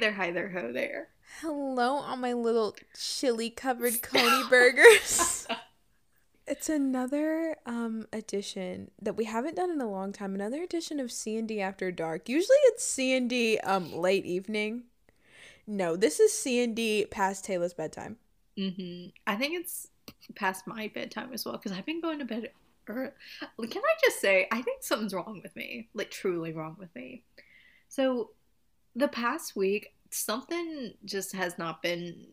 There, hi there, ho there. Hello on my little chili covered coney burgers. it's another um edition that we haven't done in a long time. Another edition of C and D After Dark. Usually it's C and D um late evening. No, this is C and D past Taylor's bedtime. Mm-hmm. I think it's past my bedtime as well because I've been going to bed. Can I just say, I think something's wrong with me. Like, truly wrong with me. So, the past week, something just has not been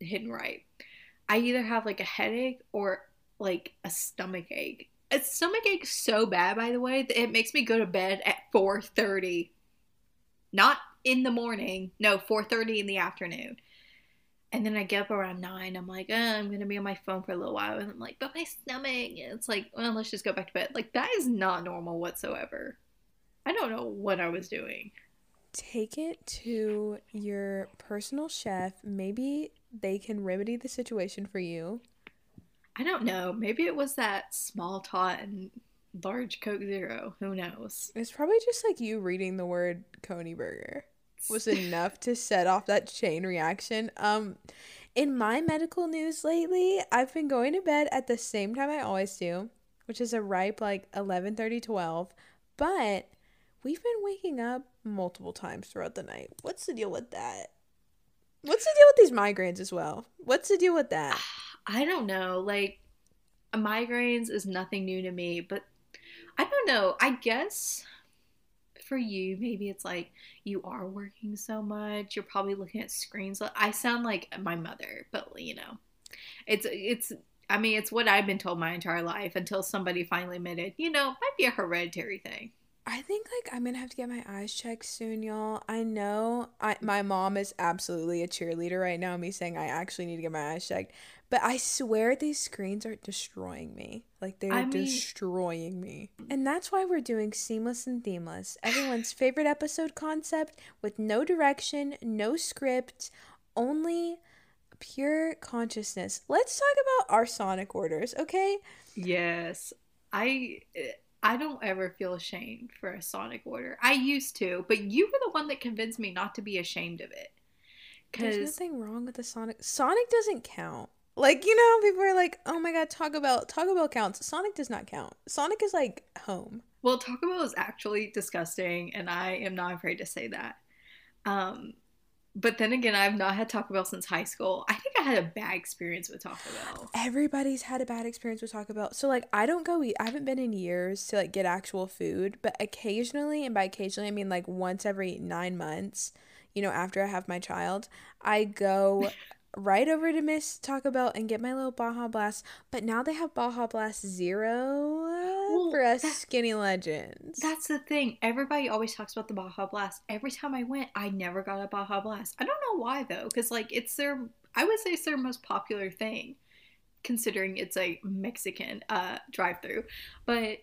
hitting right. I either have like a headache or like a stomach ache. A stomach ache so bad, by the way, that it makes me go to bed at 4:30. Not in the morning. No, 4:30 in the afternoon. And then I get up around nine. I'm like, oh, I'm gonna be on my phone for a little while, and I'm like, but my stomach. It's like, well, let's just go back to bed. Like that is not normal whatsoever. I don't know what I was doing. Take it to your personal chef. Maybe they can remedy the situation for you. I don't know. Maybe it was that small tot and large Coke Zero. Who knows? It's probably just like you reading the word coney burger. was enough to set off that chain reaction. Um in my medical news lately, I've been going to bed at the same time I always do, which is a ripe like 11:30 12, but we've been waking up multiple times throughout the night. What's the deal with that? What's the deal with these migraines as well? What's the deal with that? I don't know. Like migraines is nothing new to me, but I don't know. I guess for you, maybe it's like you are working so much. You're probably looking at screens. I sound like my mother, but you know, it's it's. I mean, it's what I've been told my entire life until somebody finally admitted, you know, might be a hereditary thing. I think like I'm gonna have to get my eyes checked soon, y'all. I know I my mom is absolutely a cheerleader right now. Me saying I actually need to get my eyes checked, but I swear these screens are destroying me. Like they're I mean- destroying me, and that's why we're doing seamless and themeless. Everyone's favorite episode concept with no direction, no script, only pure consciousness. Let's talk about our sonic orders, okay? Yes. I eh, I don't ever feel ashamed for a Sonic order. I used to, but you were the one that convinced me not to be ashamed of it. There's Cuz nothing wrong with the Sonic. Sonic doesn't count. Like you know, people are like, "Oh my god, Taco Bell, Taco Bell counts." Sonic does not count. Sonic is like home. well, Taco Bell is actually disgusting and I am not afraid to say that. Um but then again, I've not had Taco Bell since high school. I think I had a bad experience with Taco Bell. Everybody's had a bad experience with Taco Bell. So like, I don't go eat. I haven't been in years to like get actual food, but occasionally, and by occasionally I mean like once every nine months. You know, after I have my child, I go right over to Miss Taco Bell and get my little Baja Blast. But now they have Baja Blast Zero Well, for us skinny legends. That's the thing. Everybody always talks about the Baja Blast. Every time I went, I never got a Baja Blast. I don't know why though, because like it's their, I would say it's their most popular thing, considering it's a Mexican uh drive-through. But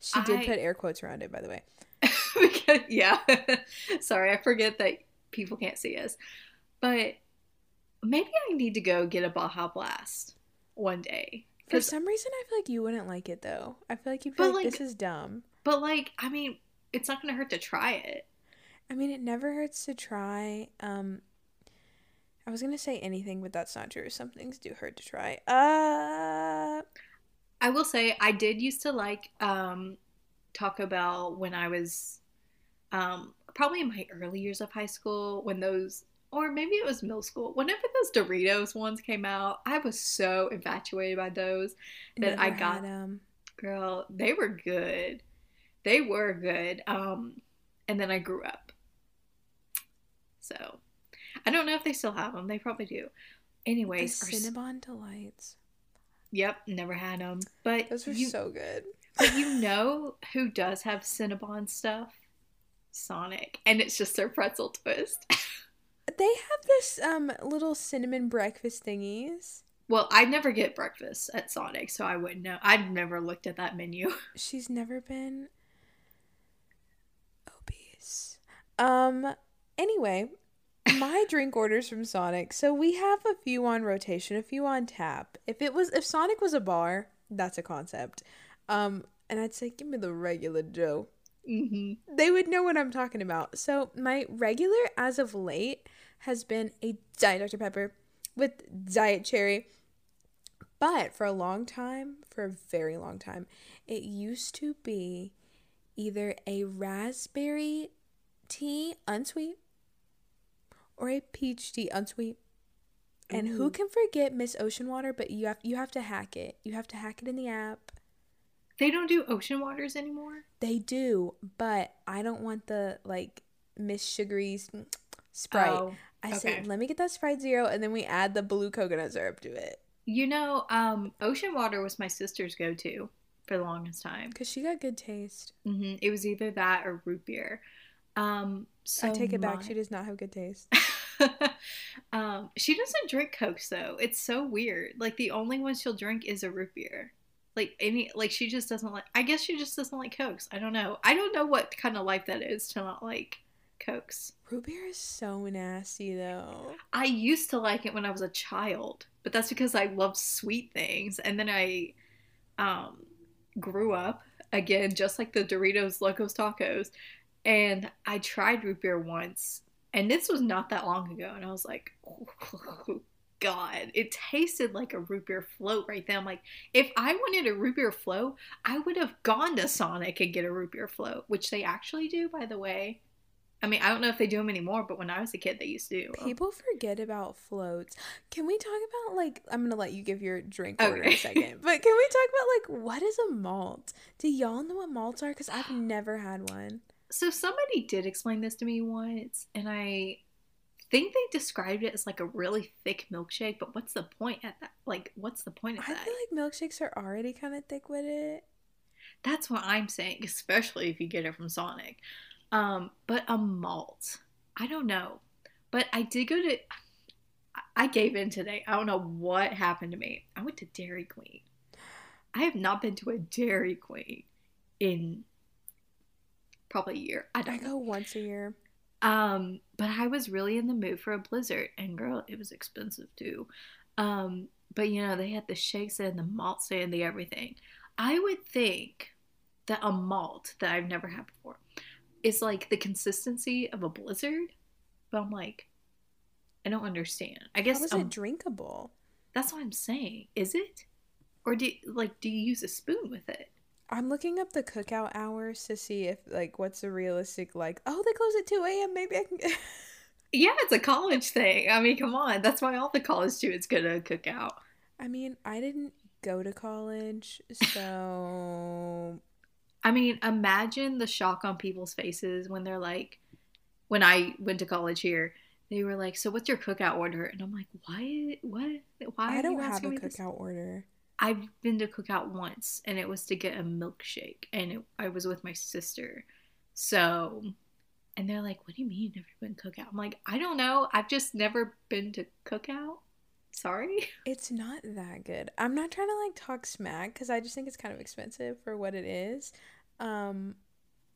she did I- put air quotes around it, by the way. because yeah, sorry, I forget that people can't see us. But maybe I need to go get a Baja Blast one day. For some reason, I feel like you wouldn't like it though. I feel like you'd be like, like- "This is dumb." But like, I mean, it's not gonna hurt to try it. I mean, it never hurts to try. Um, I was gonna say anything, but that's not true. Some things do hurt to try. Uh, I will say I did used to like um, Taco Bell when I was um, probably in my early years of high school when those or maybe it was middle school. Whenever those Doritos ones came out, I was so infatuated by those. That I got- them. Girl, they were good. They were good. Um, and then I grew up. So, I don't know if they still have them. They probably do. The Anyways, s- Cinnabon delights. yep, never had them. But Those were you, so good. But you know who does have Cinnabon stuff? Sonic. And it's just their pretzel twist. They have this um little cinnamon breakfast thingies. well, I never get breakfast at Sonic, so I wouldn't know. I've never looked at that menu. She's never been obese. Um. Anyway, my drink orders from Sonic. So we have a few on rotation, a few on tap. If it was, if Sonic was a bar, that's a concept. Um. And I'd say, give me the regular Joe. Mm-hmm. they would know what I'm talking about. So my regular as of late has been a Diet Dr. Pepper with Diet Cherry. But for a long time, for a very long time, it used to be either a raspberry tea unsweet or a peach tea unsweet. And who can forget Miss Ocean Water? But you have you have to hack it. You have to hack it in the app. They don't do ocean waters anymore. They do, but I don't want the like Miss Sugary s- Sprite. Oh, I okay. said, let me get that Sprite Zero, and then we add the blue coconut syrup to it you know, um, ocean water was my sister's go-to for the longest time. because she got good taste. hmm It was either that or root beer. Um, so I take it back. She does not have good taste. um, she doesn't drink cokes though. It's so weird. Like the only one she'll drink is a root beer. Like any, like she just doesn't like. I guess she just doesn't like cokes. I don't know. I don't know what kind of life that is to not like cokes. Root beer is so nasty though. I used to like it when I was a child, but that's because I love sweet things. And then I um, grew up again, just like the Doritos Locos Tacos, and I tried root beer once, and this was not that long ago, and I was like, God, it tasted like a root beer float right then. I'm like, if I wanted a root beer float, I would have gone to Sonic and get a root beer float, which they actually do, by the way. I mean, I don't know if they do them anymore, but when I was a kid, they used to do. People forget about floats. Can we talk about like I'm gonna let you give your drink order in a second, but can we talk about like what is a malt? Do y'all know what malts are? Because I've never had one. So somebody did explain this to me once, and I think they described it as like a really thick milkshake. But what's the point at that? Like, what's the point of I that? I feel like milkshakes are already kind of thick with it. That's what I'm saying, especially if you get it from Sonic. Um, but a malt, I don't know. But I did go to. I gave in today. I don't know what happened to me. I went to Dairy Queen. I have not been to a Dairy Queen in probably a year. I I don't know. go once a year. Um, but I was really in the mood for a blizzard, and girl, it was expensive too. Um, but you know, they had the shakes and the malts and the everything. I would think that a malt that I've never had before is like the consistency of a blizzard, but I'm like, I don't understand. I guess is um, it drinkable? that's what I'm saying. Is it, or do like do you use a spoon with it? I'm looking up the cookout hours to see if like what's a realistic like. Oh, they close at two a.m. Maybe I can. Yeah, it's a college thing. I mean, come on, that's why all the college students go to cookout. I mean, I didn't go to college, so I mean, imagine the shock on people's faces when they're like, when I went to college here, they were like, "So what's your cookout order?" And I'm like, "Why? What? Why?" I don't you have a asking this?" cookout order. I've been to cookout once, and it was to get a milkshake, and it, I was with my sister. So, and they're like, "What do you mean you've never been cookout?" I'm like, "I don't know. I've just never been to cookout." Sorry. It's not that good. I'm not trying to like talk smack because I just think it's kind of expensive for what it is. Um,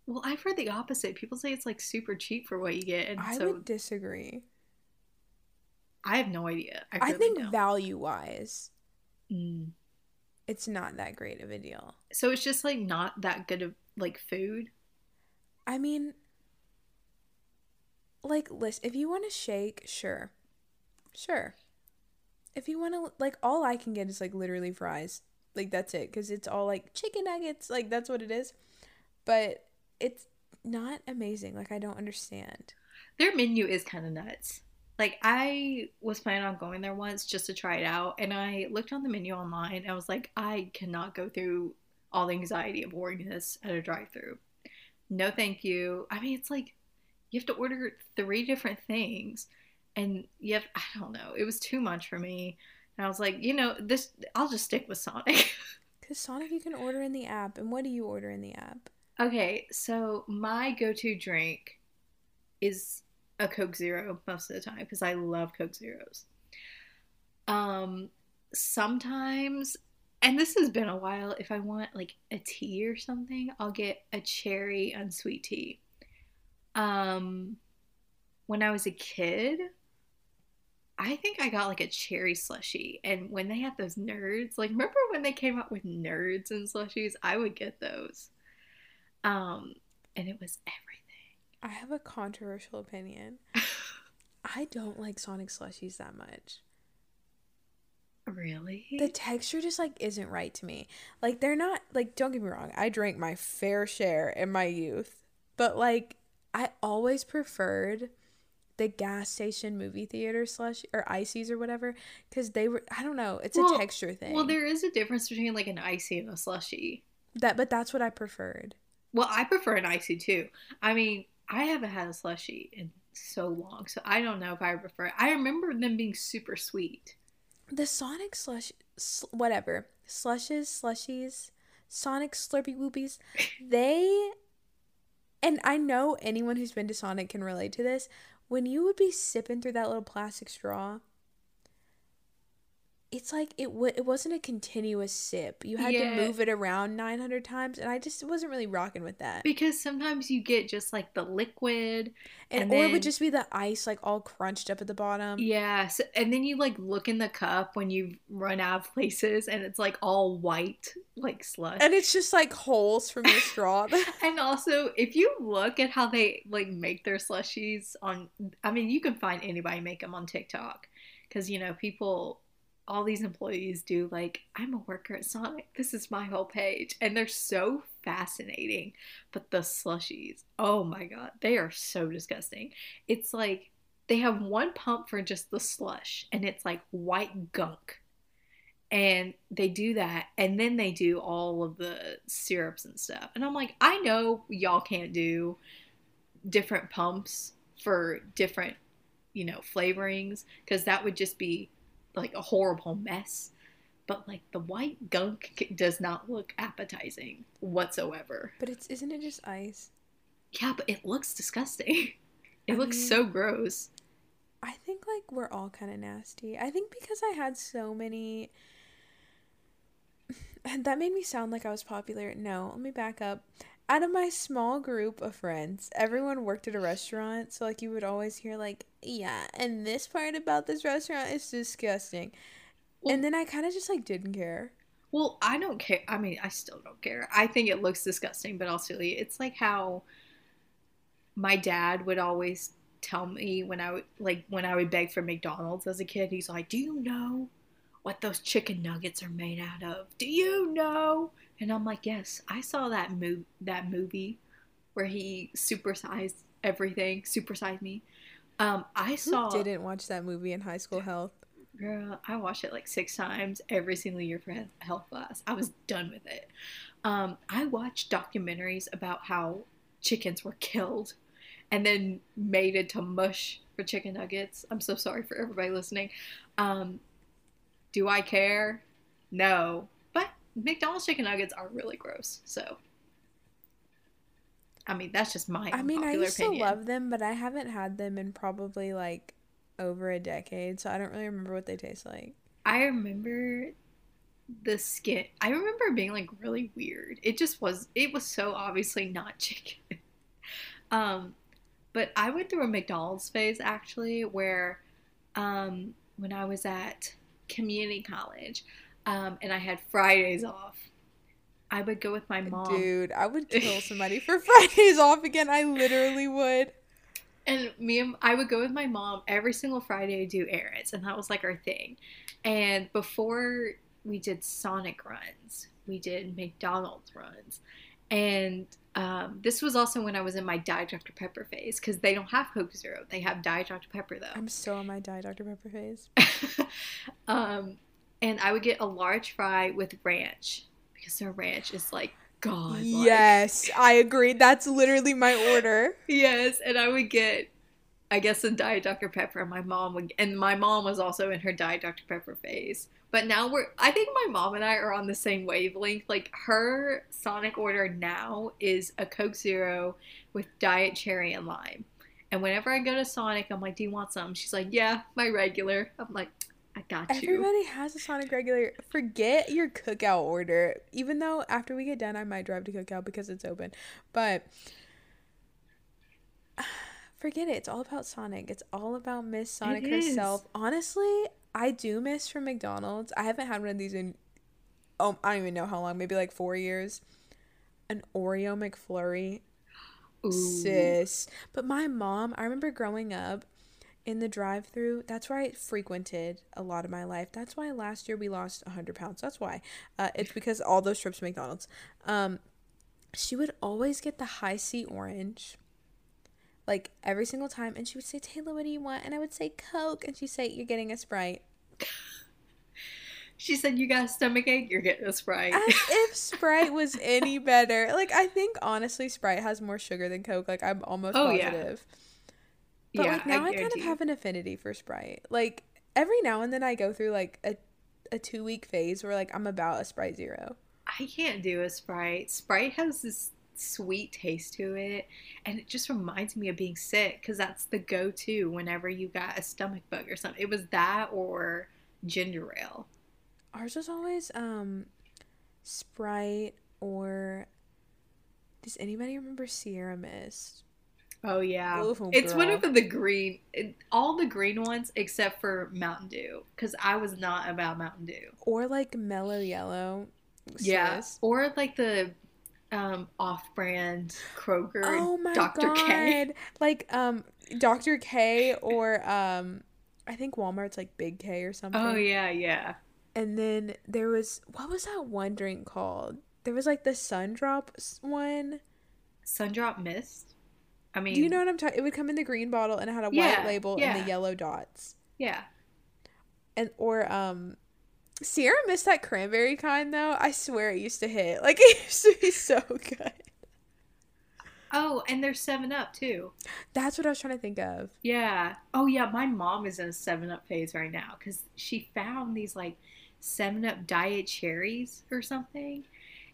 Well, I've heard the opposite. People say it's like super cheap for what you get, and I so would disagree. I have no idea. I, I think value wise, Mm. It's not that great of a deal. So it's just like not that good of like food. I mean, like, listen, if you want a shake, sure. Sure. If you want to, like, all I can get is like literally fries. Like, that's it. Because it's all like chicken nuggets. Like, that's what it is. But it's not amazing. Like, I don't understand. Their menu is kind of nuts. Like I was planning on going there once just to try it out, and I looked on the menu online. And I was like, I cannot go through all the anxiety of ordering this at a drive-through. No, thank you. I mean, it's like you have to order three different things, and you have I don't know. It was too much for me, and I was like, you know, this I'll just stick with Sonic. Because Sonic, you can order in the app. And what do you order in the app? Okay, so my go-to drink is a Coke Zero most of the time because I love Coke Zeros. Um, sometimes, and this has been a while, if I want like a tea or something, I'll get a cherry unsweet tea. Um, when I was a kid, I think I got like a cherry slushy, and when they had those nerds, like remember when they came out with nerds and slushies, I would get those. Um, and it was. I have a controversial opinion. I don't like Sonic slushies that much. Really? The texture just like isn't right to me. Like they're not like don't get me wrong, I drank my fair share in my youth, but like I always preferred the gas station movie theater slush or ices or whatever because they were I don't know, it's Well- a texture thing. well, there is a difference between like an icy and a slushy. that but that's what I preferred. Well, I prefer an icy too. I mean, I haven't had a slushy in so long, so I don't know if I prefer. I remember them being super sweet. The Sonic slush, sl- whatever slushes, slushies, Sonic Slurpee Whoopies, they, and I know anyone who's been to Sonic can relate to this. When you would be sipping through that little plastic straw, it's like it w- it wasn't a continuous sip. You had Yeah. to move it around nine hundred times, and I just wasn't really rocking with that. Because sometimes you get just like the liquid, And, and or it would just be the ice like all crunched up at the bottom. yeah, so, and then you like look in the cup when you run out of places, and it's like all white, like slush. And it's just like holes from your straw. And also, if you look at how they like make their slushies on, I mean, you can find anybody make them on TikTok because you know people, all these employees do like, I'm a worker at Sonic. This is my whole page, and they're so fascinating. But the slushies, oh my god, they are so disgusting. It's like they have one pump for just the slush, and it's like white gunk. And they do that, and then they do all of the syrups and stuff. And I'm like, I know y'all can't do different pumps for different, you know, flavorings, because that would just be like a horrible mess. But like the white gunk does not look appetizing whatsoever. but it's isn't it just ice? Yeah, but it looks disgusting. It I looks mean- so gross. I think like we're all kind of nasty. I think because I had so many. That made me sound like I was popular. No, let me back up. Out of my small group of friends, everyone worked at a restaurant, so like you would always hear like, "Yeah, and this part about this restaurant is disgusting," Well- and then I kind of just like didn't care. Well, I don't care. I mean, I still don't care. I think it looks disgusting, but I'll still eat. it. It's like how my dad would always tell me when I would like when I would beg for McDonald's as a kid. He's like, "Do you know what those chicken nuggets are made out of? Do you know?" And I'm like, "Yes, I saw that move that movie where he supersized everything, supersized me." Um, I saw Who didn't watch that movie in high school health? Girl, I watched it like six times every single year for health class. I was done with it. Um, I watched documentaries about how chickens were killed and then made into mush for chicken nuggets. I'm so sorry for everybody listening. Um, do I care? No. McDonald's chicken nuggets are really gross. So, I mean, that's just my I mean, I used opinion. to love them, but I haven't had them in probably like over a decade, so I don't really remember what they taste like. I remember the skin. I remember being like really weird. It just was. It was so obviously not chicken. um, but I went through a McDonald's phase actually, where, um, when I was at community college, um, and I had Fridays off, I would go with my mom. Dude, I would kill somebody for Fridays off again. I literally would. And me and I would go with my mom every single Friday to do errands, and that was like our thing. And before we did Sonic runs, we did McDonald's runs, and um, this was also when I was in my Diet Dr Pepper phase because they don't have Coke Zero; they have Diet Dr Pepper though. I'm still on my Diet Dr. Pepper phase. um, and I would get a large fry with ranch because their ranch is like God. Yes, I agree. That's literally my order. Yes, and I would get, I guess, a Diet Dr Pepper. And my mom would, and my mom was also in her Diet Dr Pepper phase. But now we're, I think my mom and I are on the same wavelength. Like her Sonic order now is a Coke Zero with Diet Cherry and Lime. And whenever I go to Sonic, I'm like, "Do you want some?" She's like, "Yeah, my regular." I'm like, "I got you." Everybody has a Sonic regular. Forget your cookout order. Even though after we get done, I might drive to cookout because it's open. But forget it. It's all about Sonic. It's all about Miss Sonic herself. Honestly, I do miss from McDonald's. I haven't had one of these in oh I don't even know how long. Maybe like four years. An Oreo McFlurry. Ooh. sis. But my mom, I remember growing up in the drive-through. That's where I frequented a lot of my life. That's why last year we lost hundred pounds. That's why. Uh, it's because all those trips to McDonald's. Um, she would always get the Hi-C orange. Like every single time, and she would say, "Taylor, what do you want?" And I would say, "Coke," and she'd say, "You're getting a Sprite." She said, "You got a stomach ache. You're getting a sprite." As if Sprite was any better. Like I think honestly, Sprite has more sugar than Coke. Like I'm almost Oh, yeah. But yeah, like now I, kind of have an affinity for Sprite. Like every now and then I go through like a a two week phase where like I'm about a Sprite Zero. I can't do a Sprite. Sprite has this sweet taste to it, and it just reminds me of being sick because that's the go-to whenever you got a stomach bug or something. It was that or ginger ale. Ours was always um Sprite or does anybody remember Sierra Mist? Oh yeah, Ooh, it's one girl. of the green, it, all the green ones except for Mountain Dew because I was not about Mountain Dew. Or like Mellow Yellow. Yeah, or like the um off-brand Kroger Oh my Dr. god. K. Like um Dr. K or um I think Walmart's like Big K or something. Oh yeah, yeah. And then there was what was that one drink called? There was like the Sundrop one. Sundrop Mist. I mean, Do you know what I'm talking? It would come in the green bottle and it had a Yeah, white label and the yellow dots. Yeah. And or um Sierra Mist that cranberry kind though. I swear it used to hit. Like it used to be so good. Oh, and there's Seven Up too. That's what I was trying to think of. Yeah. Oh yeah, my mom is in a Seven Up phase right now because she found these like Seven Up diet cherries or something,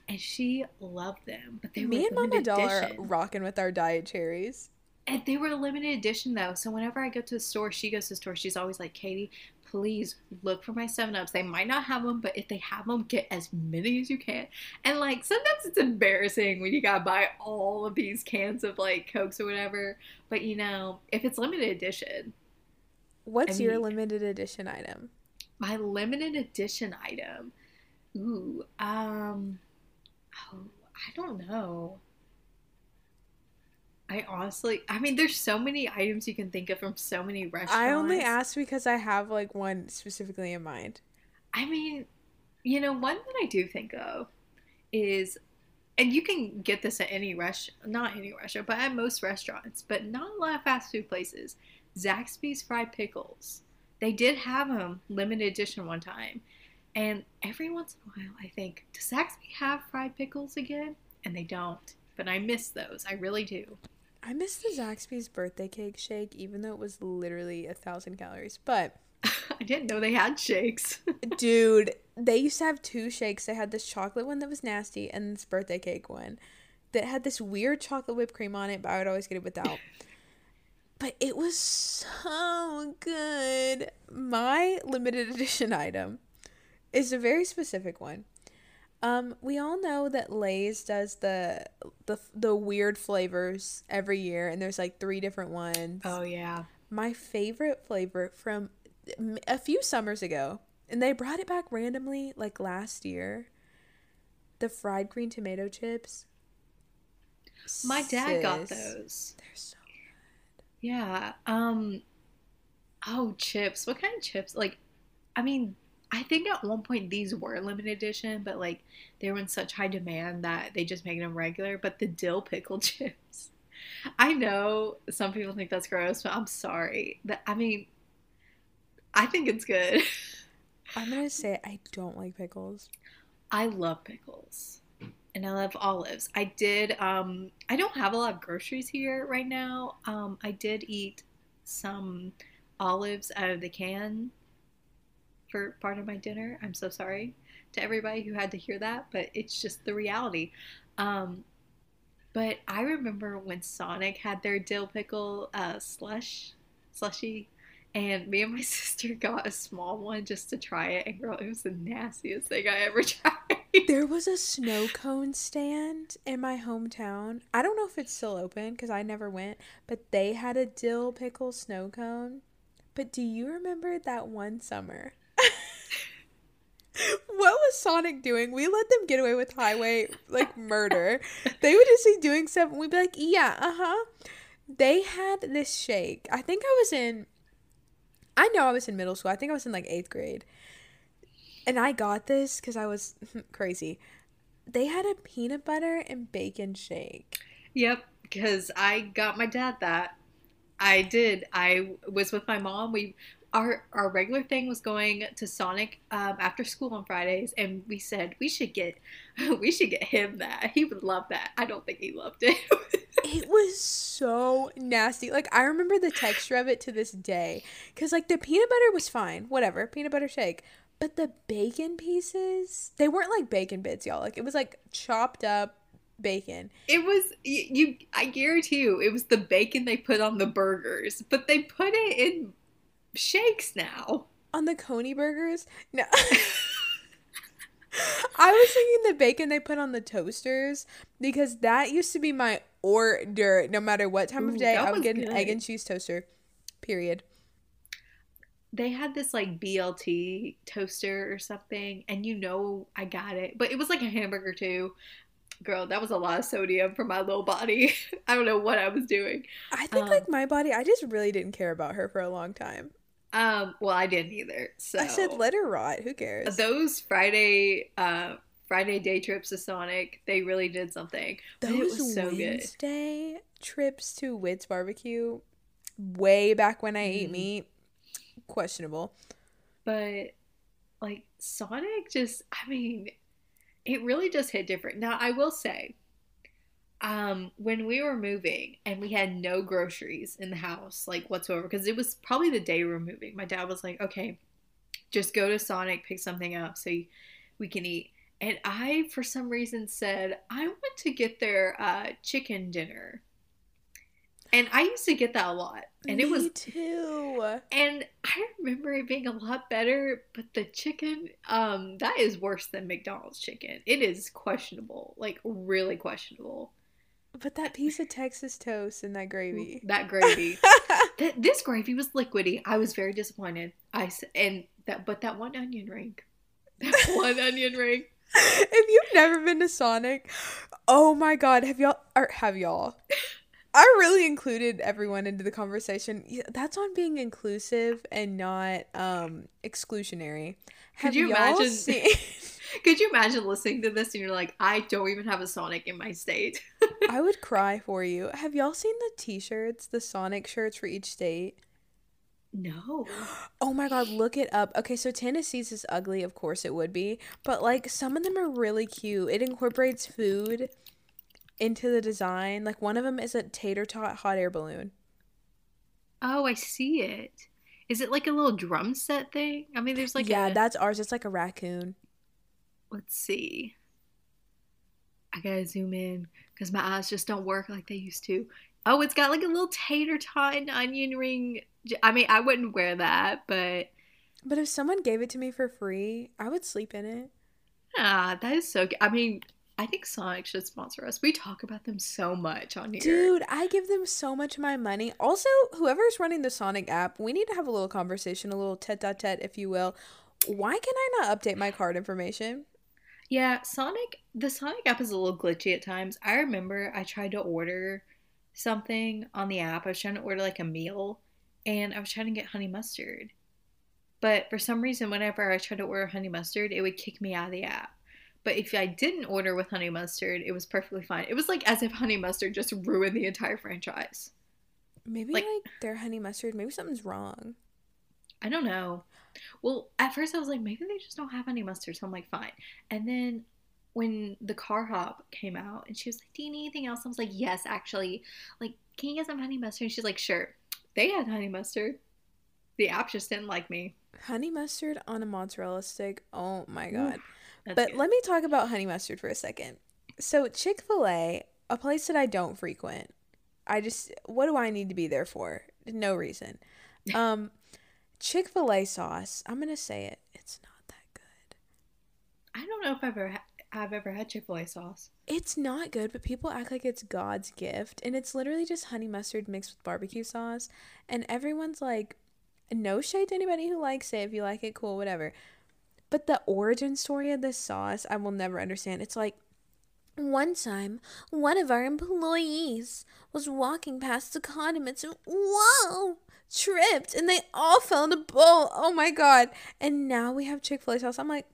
and she loved them. But they Me and Mama limited Doll are edition. rocking with our diet cherries. And they were limited edition though. So whenever I go to the store, she goes to the store. She's always like, Katie, please look for my Seven Ups. They might not have them, but if they have them, get as many as you can. And like sometimes it's embarrassing when you gotta buy all of these cans of like Cokes or whatever. But you know, if it's limited edition, What's I your limited edition item? my limited edition item. Ooh, um, oh, I don't know. I honestly, I mean, there's so many items you can think of from so many restaurants. I only asked because I have like one specifically in mind. I mean, you know, one that I do think of is, and you can get this at any rest, not any restaurant, but at most restaurants, but not a lot of fast food places. Zaxby's fried pickles. They did have them limited edition one time, and every once in a while, I think, does Zaxby have fried pickles again? And they don't. But I miss those. I really do. I miss the Zaxby's birthday cake shake, even though it was literally a thousand calories. But I didn't know they had shakes. dude, they used to have two shakes. They had this chocolate one that was nasty and this birthday cake one that had this weird chocolate whipped cream on it, but I would always get it without. But it was so good. My limited edition item is a very specific one. Um, we all know that Lay's does the the the weird flavors every year, and there's like three different ones. oh, yeah. My favorite flavor from a few summers ago, and they brought it back randomly like last year. The fried green tomato chips. My dad got those. They're so good. Yeah. Um oh, chips. What kind of chips? Like I mean, I think at one point these were limited edition, but like they were in such high demand that they just made them regular, but the dill pickle chips. I know some people think that's gross, but I'm sorry. That I mean I think it's good. I'm gonna say I don't like pickles. I love pickles. And I love olives. I did um I don't have a lot of groceries here right now. Um I did eat some olives out of the can for part of my dinner. I'm so sorry to everybody who had to hear that, but it's just the reality. Um but I remember when Sonic had their dill pickle uh slush slushy and me and my sister got a small one just to try it and girl, it was the nastiest thing I ever tried. There was a snow cone stand in my hometown. I don't know if it's still open because I never went, but they had a dill pickle snow cone. But do you remember that one summer what was Sonic doing? We let them get away with highway like murder. they would just be doing stuff and we'd be like, yeah, uh-huh. They had this shake. I think I was in I know I was in middle school. I think I was in like eighth grade. And I got this because I was crazy. They had a peanut butter and bacon shake. Yep, because I got my dad that. I did. I was with my mom. We our our regular thing was going to Sonic um, after school on Fridays, and we said we should get we should get him that. He would love that. I don't think he loved it. it was so nasty. Like I remember the texture of it to this day, because like the peanut butter was fine, whatever, peanut butter shake. But the bacon pieces, they weren't like bacon bits, y'all. Like it was like chopped up bacon. It was you, you I guarantee you it was the bacon they put on the burgers, but they put it in shakes now. On the Coney burgers? No. I was thinking the bacon they put on the toasters because that used to be my order no matter what time of day. Ooh, I would get an egg and cheese toaster. Period. They had this like BLT toaster or something, and you know I got it, but it was like a hamburger too girl, that was a lot of sodium for my little body. I don't know what I was doing. I think um, like my body, I just really didn't care about her for a long time. Um, well, I didn't either. So I said let her rot. Who cares? Those Friday, uh, Friday day trips to Sonic, they really did something. Those it was so Wednesday good. trips to Witt's Barbecue, way back when I mm. ate mm-hmm. meat, questionable. But like Sonic, just I mean, it really just hit different. Now, I will say, um, when we were moving and we had no groceries in the house, like whatsoever, because it was probably the day we were moving, my dad was like, okay, just go to Sonic, pick something up so we can eat. And I, for some reason, said, I want to get their uh, chicken dinner. And I used to get that a lot. And Me it was too. And I remember it being a lot better, but the chicken, um, that is worse than McDonald's chicken. It is questionable. Like really questionable. But that piece of Texas toast and that gravy. That gravy. Th- this gravy was liquidy. I was very disappointed. I and that but that one onion ring. That one onion ring. If you've never been to Sonic, oh my god, have y'all or have y'all? I really included everyone into the conversation. That's on being inclusive and not um exclusionary. Have could you imagine? Seen... could you imagine listening to this and you're like, I don't even have a Sonic in my state. I would cry for you. Have y'all seen the T-shirts, the Sonic shirts for each state? No. Oh my god, look it up. Okay, so Tennessee's is ugly, of course it would be, but like some of them are really cute. It incorporates food into the design. Like one of them is a tater tot hot air balloon. Oh, I see it. Is it like a little drum set thing? I mean, there's like yeah, a... that's ours. It's like a raccoon. Let's see. I gotta zoom in because my eyes just don't work like they used to. Oh, it's got like a little tater tot and onion ring. I mean, I wouldn't wear that, but but if someone gave it to me for free, I would sleep in it. Ah, that is so. Good. I mean, I think Sonic should sponsor us. We talk about them so much on here. Dude, I give them so much of my money. Also, whoever's running the Sonic app, we need to have a little conversation, a little tete-a-tete, if you will. Why can I not update my card information? Yeah, Sonic, the Sonic app is a little glitchy at times. I remember I tried to order something on the app. I was trying to order like a meal and I was trying to get honey mustard. But for some reason, whenever I tried to order honey mustard, it would kick me out of the app. But if I didn't order with honey mustard, it was perfectly fine. It was like as if honey mustard just ruined the entire franchise. Maybe like, like their honey mustard, maybe something's wrong. I don't know. Well, at first I was like, maybe they just don't have any mustard, so I'm like, fine. And then when the car hop came out and she was like, Do you need anything else? I was like, Yes, actually. Like, can you get some honey mustard? And she's like, Sure. They had honey mustard. The app just didn't like me. Honey mustard on a mozzarella stick. Oh my god. That's but good. let me talk about honey mustard for a second. So Chick Fil A, a place that I don't frequent. I just what do I need to be there for? No reason. Um, Chick Fil A sauce. I'm gonna say it. It's not that good. I don't know if I've ever ha- I've ever had Chick Fil A sauce. It's not good, but people act like it's God's gift, and it's literally just honey mustard mixed with barbecue sauce, and everyone's like, no shade to anybody who likes it. If you like it, cool, whatever. But the origin story of this sauce, I will never understand. It's like one time, one of our employees was walking past the condiments and whoa, tripped, and they all fell in a bowl. Oh my god! And now we have Chick Fil A sauce. I'm like,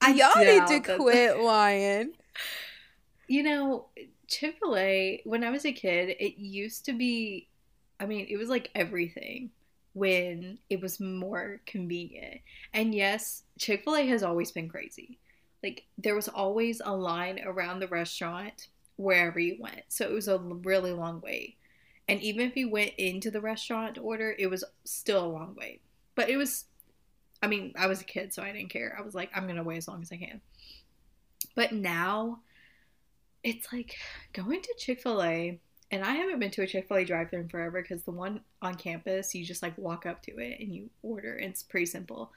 I y'all need to quit lying. You know, Chick fil A, when I was a kid, it used to be, I mean, it was like everything when it was more convenient. And yes, Chick fil A has always been crazy. Like, there was always a line around the restaurant wherever you went. So it was a really long wait. And even if you went into the restaurant to order, it was still a long wait. But it was, I mean, I was a kid, so I didn't care. I was like, I'm going to wait as long as I can. But now, it's like going to Chick fil A, and I haven't been to a Chick fil A drive thru in forever because the one on campus, you just like walk up to it and you order, and it's pretty simple.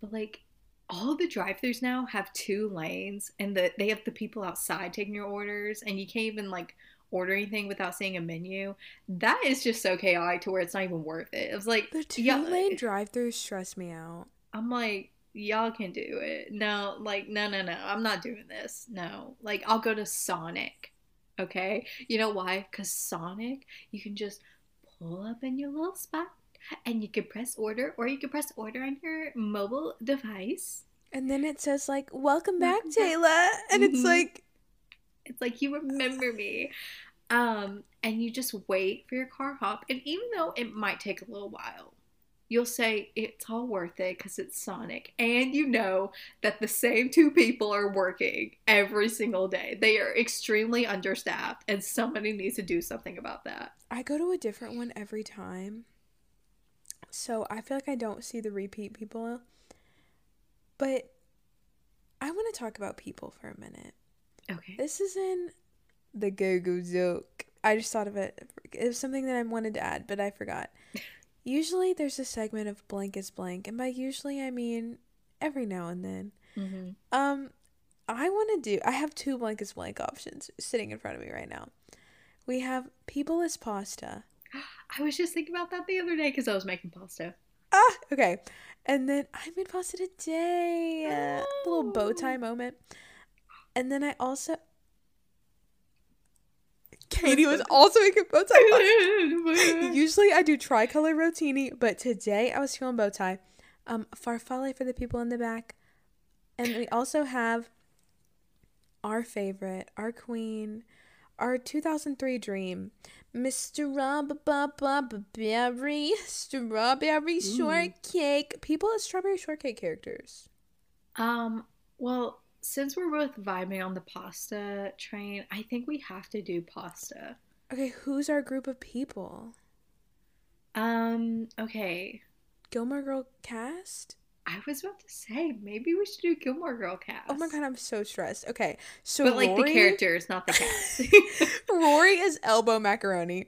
But like, all the drive thrus now have two lanes, and the, they have the people outside taking your orders, and you can't even like order anything without seeing a menu. That is just so chaotic to where it's not even worth it. It was like, The two yeah, lane drive throughs stress me out. I'm like, y'all can do it. No, like, no, no, no. I'm not doing this. No. Like, I'll go to Sonic. Okay? You know why? Because Sonic, you can just pull up in your little spot and you can press order or you can press order on your mobile device. And then it says like, "Welcome back. Taylor," and it's Mhm. like, It's like you remember me. Um, and you just wait for your car hop. And even though it might take a little while, you'll say it's all worth it because it's Sonic. And you know that the same two people are working every single day. They are extremely understaffed, and somebody needs to do something about that. I go to a different one every time. So I feel like I don't see the repeat people. But I want to talk about people for a minute. Okay. This is in the Go Go joke. I just thought of it. It was something that I wanted to add, but I forgot. Usually there's a segment of blank is blank, and by usually I mean every now and then. Mm-hmm. Um, I want to do. I have two blank is blank options sitting in front of me right now. We have people is pasta. I was just thinking about that the other day because I was making pasta. Ah, okay. And then I made pasta today. Uh, little bow tie Oh. moment. And then I also. Katie was also making bow tie. Usually I do tricolor rotini, but today I was feeling bow tie. Um, farfalle for the people in the back. And we also have our favorite, our queen, our 2003 dream, Miss Strawberry, Strawberry Ooh. Shortcake. People as strawberry shortcake characters. Um, well, since we're both vibing on the pasta train, I think we have to do pasta. Okay, who's our group of people? Um, okay. Gilmore Girl cast? I was about to say maybe we should do Gilmore Girl cast. Oh my god, I'm so stressed. Okay, so But like the characters, not the cast. Rory is elbow macaroni.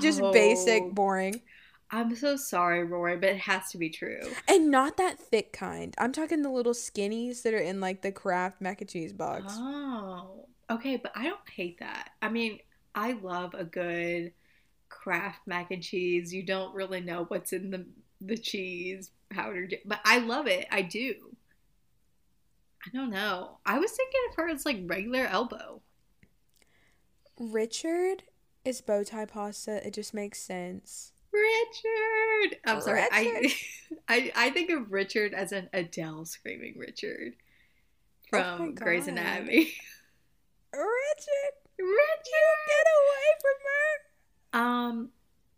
Just basic, Oh, boring. I'm so sorry, Rory, but it has to be true. And not that thick kind. I'm talking the little skinnies that are in like the Kraft mac and cheese box. Oh, okay, but I don't hate that. I mean, I love a good Kraft mac and cheese. You don't really know what's in the the cheese powder, but I love it. I do. I don't know. I was thinking of her as like regular elbow. Richard is bow tie pasta. It just makes sense. Richard. I'm sorry. I, Richard. I I think of Richard as an Adele screaming Richard Oh from Grey's God. Anatomy. Richard, Richard. You get away from her. Um,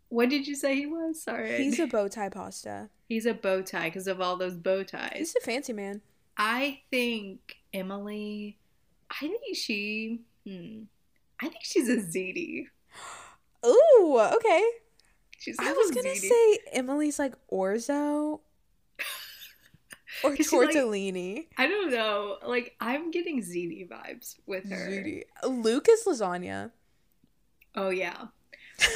what did you say he was? Sorry. He's a bow tie pasta. He's a bow tie because of all those bow ties. He's a fancy man. I think Emily. I think she. Hmm, I think she's a ziti. Ooh, okay. She's I was gonna say Emily's like orzo or she, like- tortellini. I don't know. Like I'm getting ziti vibes with her. Ziti. Luke is lasagna. Oh yeah.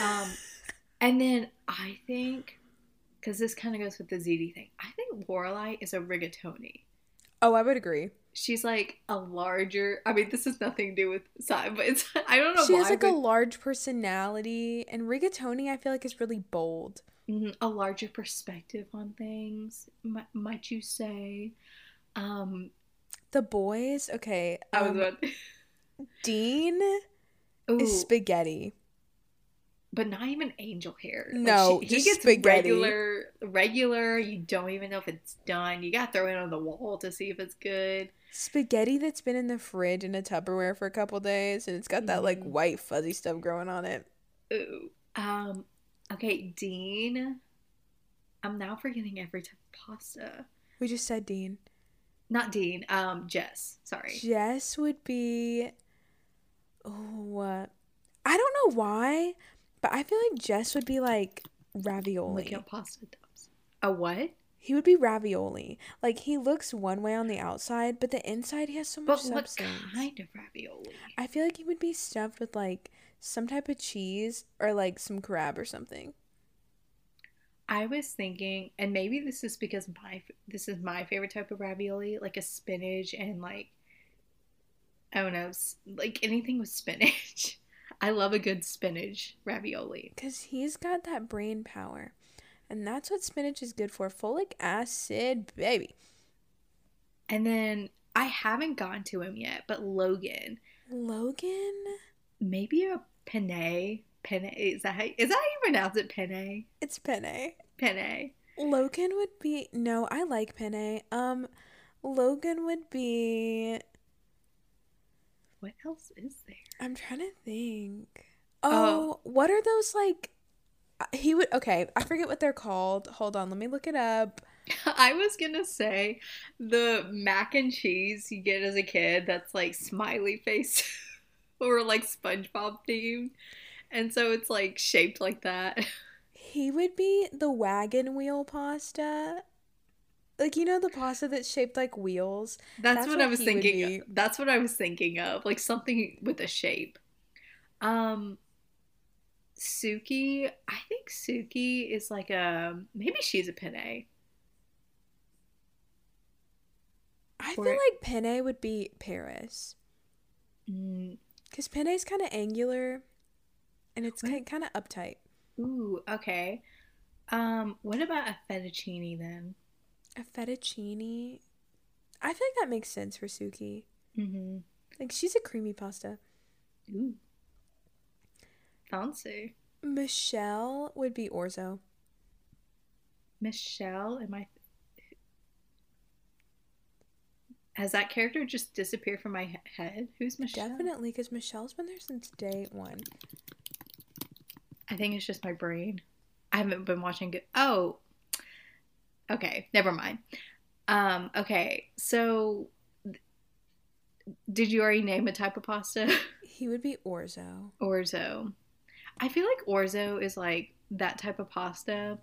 Um, and then I think because this kind of goes with the ziti thing. I think Lorelai is a rigatoni. Oh, I would agree. She's like a larger. I mean, this has nothing to do with size, but it's. I don't know She why. has like but, a large personality, and rigatoni I feel like is really bold. Mhm, a larger perspective on things. Might, might you say? Um, The boys, okay. I was Um, about Dean Ooh, is spaghetti. But not even angel hair. Like, No, she- just he gets spaghetti. regular. Regular. You don't even know if it's done. You got to throw it on the wall to see if it's good. Spaghetti that's been in the fridge in a Tupperware for a couple days and it's got that like Mhm. white fuzzy stuff growing on it. Ooh. Um. Okay, Dean. I'm now forgetting every type of pasta. We just said Dean. Not Dean. Um. Jess. Sorry. Jess would be. Oh, uh, I don't know why, but I feel like Jess would be like ravioli. Looking up pasta tubs. A what? He would be ravioli. Like he looks one way on the outside, but the inside he has so much But what substance. kind of ravioli? I feel like he would be stuffed with like some type of cheese or like some crab or something. I was thinking, and maybe this is because my this is my favorite type of ravioli, like a spinach and like I don't know, like anything with spinach. I love a good spinach ravioli. Because he's got that brain power. And that's what spinach is good for. Folic acid, baby. And then I haven't gone to him yet, but Logan, Logan? maybe a penne. Penne is that how, is that how you pronounce it? Penne. It's penne. Penne. Logan would be no, I like penne. Um Logan would be else is there? I'm trying to think. Oh. Oh, what are those like uh, he would okay, I forget what they're called. Hold on, let me look it up. I was gonna say the mac and cheese you get as a kid that's like smiley face or like SpongeBob themed. And so it's like shaped like that. He would be the wagon wheel pasta. Like you know the pasta that's shaped like wheels. That's, That's what, what I was thinking. Of. That's what I was thinking of. Like something with a shape. Um Sookie, I think Sookie is like a maybe she's a penne. I Or- feel like penne would be Paris. Mm, Because penne is kind of angular and it's kind of uptight. ooh, okay. Um, what about a fettuccine then? A fettuccine. I feel like that makes sense for Sookie. Mm-hmm. Like she's a creamy pasta. Ooh. Fancy. Michelle would be orzo. Michelle, am I? Has that character just disappeared from my head? Who's Michelle? Definitely, because Michelle's been there since day one. I think it's just my brain. I haven't been watching good. Oh, okay. Never mind. Um. Okay. So, did you already name a type of pasta? He would be orzo. orzo. I feel like orzo is like that type of pasta.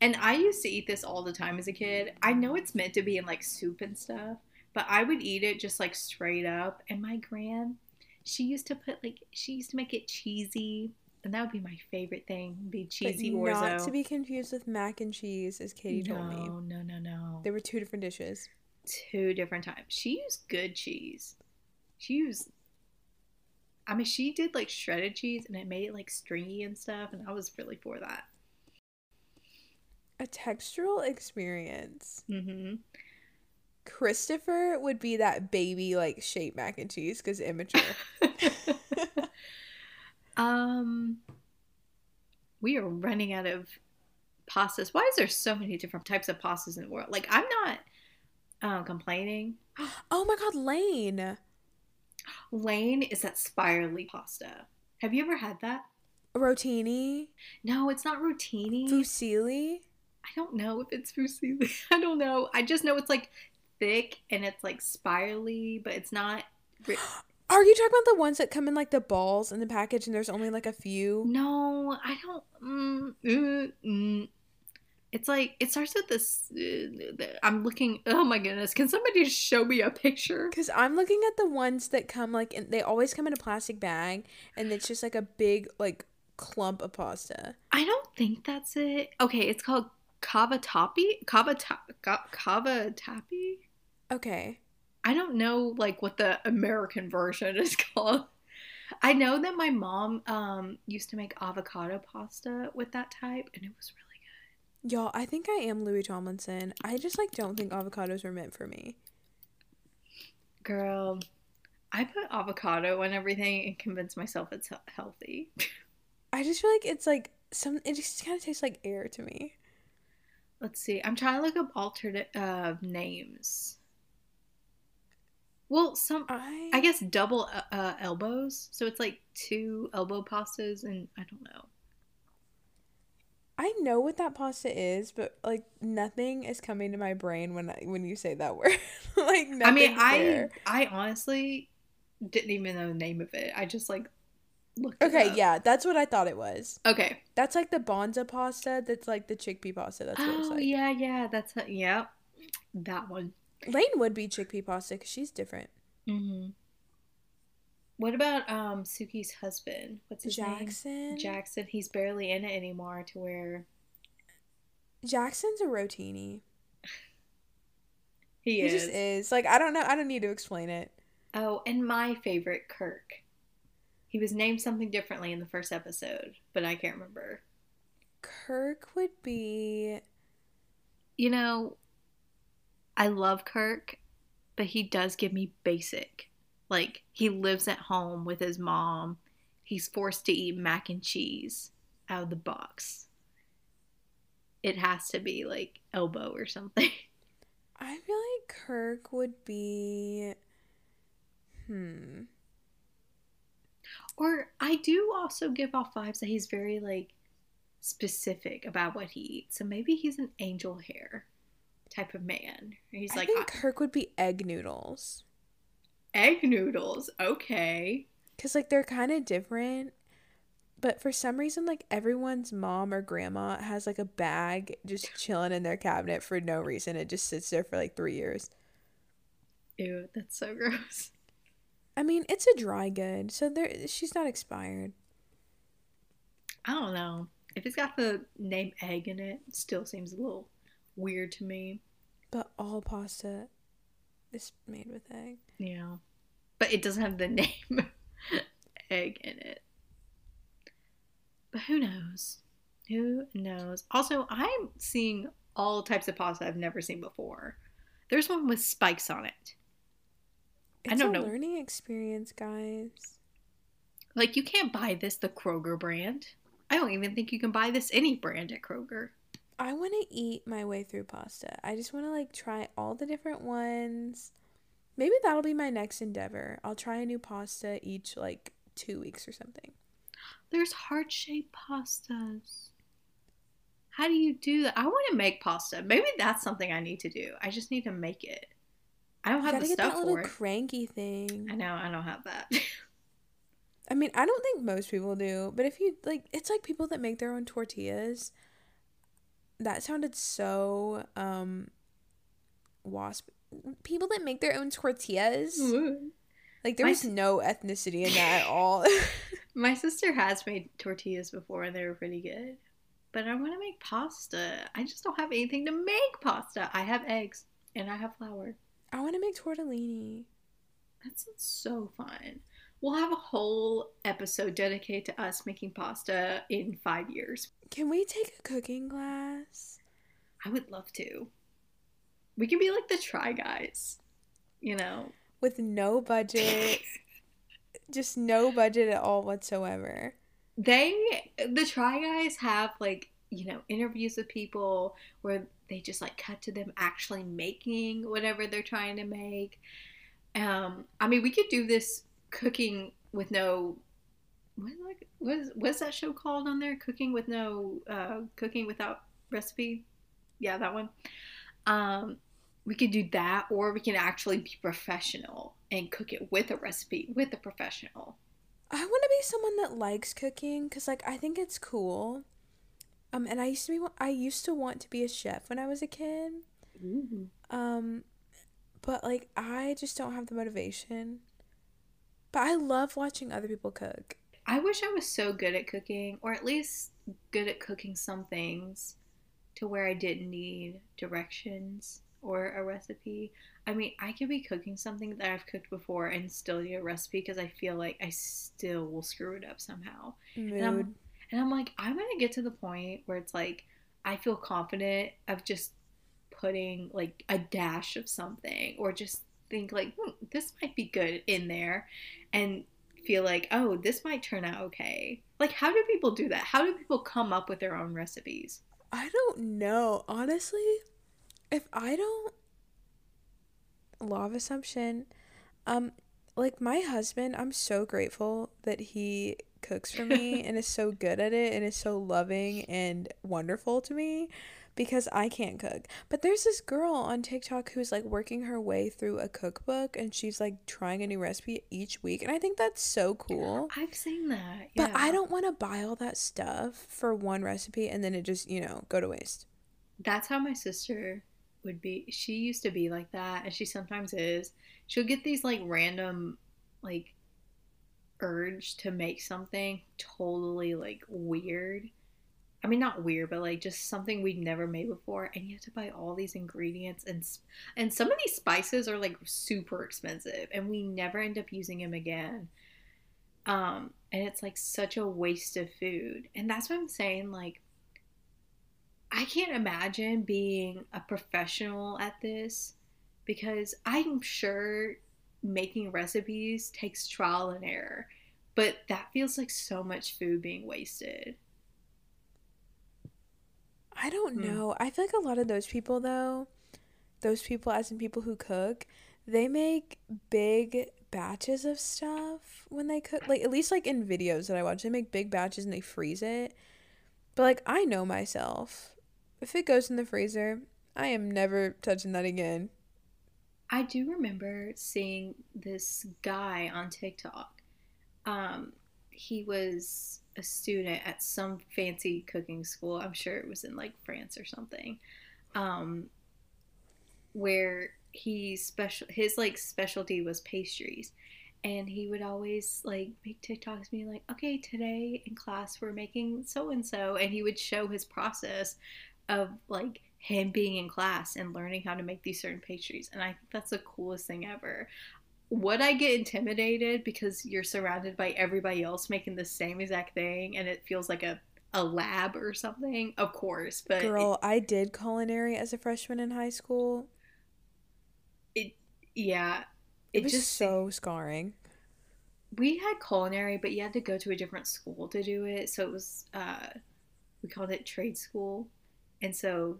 And I used to eat this all the time as a kid. I know it's meant to be in like soup and stuff, but I would eat it just like straight up. And my gran, she used to put like she used to make it cheesy, and that would be my favorite thing, be cheesy but orzo. not to be confused with mac and cheese, as Katie no, told me. no, no, no. They were two different dishes. Two different types. She used good cheese. She used. I mean, she did like shredded cheese, and it made it like stringy and stuff, and I was really for that. A textural experience. Mm-hmm. Christopher would be that baby like shaped mac and cheese because immature. um, we are running out of pastas. Why is there so many different types of pastas in the world? Like, I'm not uh, complaining. oh my god, Lane. Lane is that spirally pasta. Have you ever had that? Rotini. No, it's not rotini. Fusilli. I don't know if it's fusilli. I don't know. I just know it's like thick and it's like spirally, but it's not. ri- Are you talking about the ones that come in like the balls in the package and there's only like a few? No, I don't. Mm, uh, mm. It's like it starts with this. Uh, I'm looking. Oh my goodness! Can somebody just show me a picture? Because I'm looking at the ones that come like, in, they always come in a plastic bag and it's just like a big like clump of pasta. I don't think that's it. Okay, it's called cavatappi. Kava ta- ka- cavatappi. Okay. I don't know like what the American version is called. I know that my mom um used to make avocado pasta with that type, and it was really good. Y'all, I think I am Louis Tomlinson. I just like don't think avocados were meant for me. Girl, I put avocado on everything and convince myself it's he- healthy. I just feel like it's like some. It just kind of tastes like air to me. Let's see. I'm trying to look up alternate uh, names. Well, some I I guess double uh, uh, elbows. So it's like two elbow pastas, and I don't know. I know what that pasta is, but like nothing is coming to my brain when I, when you say that word. like. I mean, I I honestly didn't even know the name of it. I just like looked. it Okay, yeah, that's what I thought it was. Okay. That's like the Banza pasta. That's like the chickpea pasta. That's what it's Oh like. yeah, yeah. That's a, yeah. That one. Lane would be chickpea pasta because she's different. Mm-hmm. What about um Sookie's husband? What's his Jackson. name? Jackson. He's barely in it anymore. To where Jackson's a rotini. he, He is. just is. Like I don't know. I don't need to explain it. Oh, and my favorite, Kirk. He was named something differently in the first episode, but I can't remember. Kirk would be. You know, I love Kirk, but he does give me basic. Like, he lives at home with his mom. He's forced to eat mac and cheese out of the box. It has to be like elbow or something. I feel like Kirk would be. Hmm. Or I do also give off vibes that he's very like specific about what he eats. So maybe he's an angel hair type of man. He's I like think Kirk would be egg noodles. egg noodles. Okay. Cause like they're kind of different, but for some reason, like everyone's mom or grandma has like a bag just chilling in their cabinet for no reason. It just sits there for like three years. Ew, that's so gross. I mean, it's a dry good, so there she's not expired. I don't know. If it's got the name egg in it, it still seems a little weird to me. But all pasta is made with egg. Yeah. But it doesn't have the name egg in it. But who knows? Who knows? Also, I'm seeing all types of pasta I've never seen before. There's one with spikes on it. It's I don't a know. learning experience, guys. Like, you can't buy this the Kroger brand. I don't even think you can buy this any brand at Kroger. I want to eat my way through pasta. I just want to like try all the different ones. Maybe that'll be my next endeavor. I'll try a new pasta each like two weeks or something. There's heart shaped pastas. How do you do that? I want to make pasta. Maybe that's something I need to do. I just need to make it. I don't You have the get that stuff little for it. cranky thing. I know, I don't have that. I mean, I don't think most people do, but if you like, it's like people that make their own tortillas. That sounded so um wasp. People that make their own tortillas. Like there My was no ethnicity in that at all. My sister has made tortillas before and they were pretty good. But I want to make pasta. I just don't have anything to make pasta. I have eggs and I have flour. I want to make tortellini. That sounds so fun. We'll have a whole episode dedicated to us making pasta in five years. Can we take a cooking class? I would love to. We can be like the Try Guys, you know? with no budget, just no budget at all whatsoever. they the try guys have like you know interviews with people where they just like cut to them actually making whatever they're trying to make um i mean we could do this cooking with no what is, like, what is what's that show called on there cooking with no uh cooking without recipe yeah that one um we could do that or we can actually be professional and cook it with a recipe with a professional I want to be someone that likes cooking cuz like I think it's cool. Um and I used to be I used to want to be a chef when I was a kid. Um but like I just don't have the motivation. But I love watching other people cook. I wish I was so good at cooking, or at least good at cooking some things to where I didn't need directions or a recipe. I mean, I could be cooking something that I've cooked before and still need a recipe because I feel like I still will screw it up somehow. Mood. I'm- And I'm like, I'm going to get to the point where it's like, I feel confident of just putting like a dash of something or just think like, hmm, this might be good in there and feel like, oh, this might turn out okay. Like, how do people do that? How do people come up with their own recipes? I don't know. Honestly, if I don't law of assumption, um, like my husband, I'm so grateful that he cooks for me and is so good at it and is so loving and wonderful to me because I can't cook. But there's this girl on TikTok who's like working her way through a cookbook and she's like trying a new recipe each week. And I think that's so cool. I've seen that. But I don't want to buy all that stuff for one recipe and then it just, you know, go to waste. That's how my sister would be. She used to be like that and she sometimes is. She'll get these like random like urge to make something totally like weird I mean, not weird, but like just something we've never made before, and you have to buy all these ingredients and and some of these spices are like super expensive, and we never end up using them again. Um, and it's like such a waste of food, and that's what I'm saying. Like, I can't imagine being a professional at this because I'm sure making recipes takes trial and error, but that feels like so much food being wasted. I don't hmm. know. I feel like a lot of those people though, those people as in people who cook, they make big batches of stuff when they cook. Like at least like in videos that I watch, they make big batches and they freeze it. But like I know myself. If it goes in the freezer, I am never touching that again. I do remember seeing this guy on TikTok. Um, he was a student at some fancy cooking school. I'm sure it was in like France or something. Um, where he special his like specialty was pastries and he would always like make TikToks me like, okay, today in class we're making so and so, and he would show his process of like him being in class and learning how to make these certain pastries, and I think that's the coolest thing ever would I get intimidated because you're surrounded by everybody else making the same exact thing and it feels like a, a lab or something? Of course, but girl, it, I did culinary as a freshman in high school. It yeah, it, it was just so scarring. We had culinary, but you had to go to a different school to do it. So it was uh, we called it trade school, and so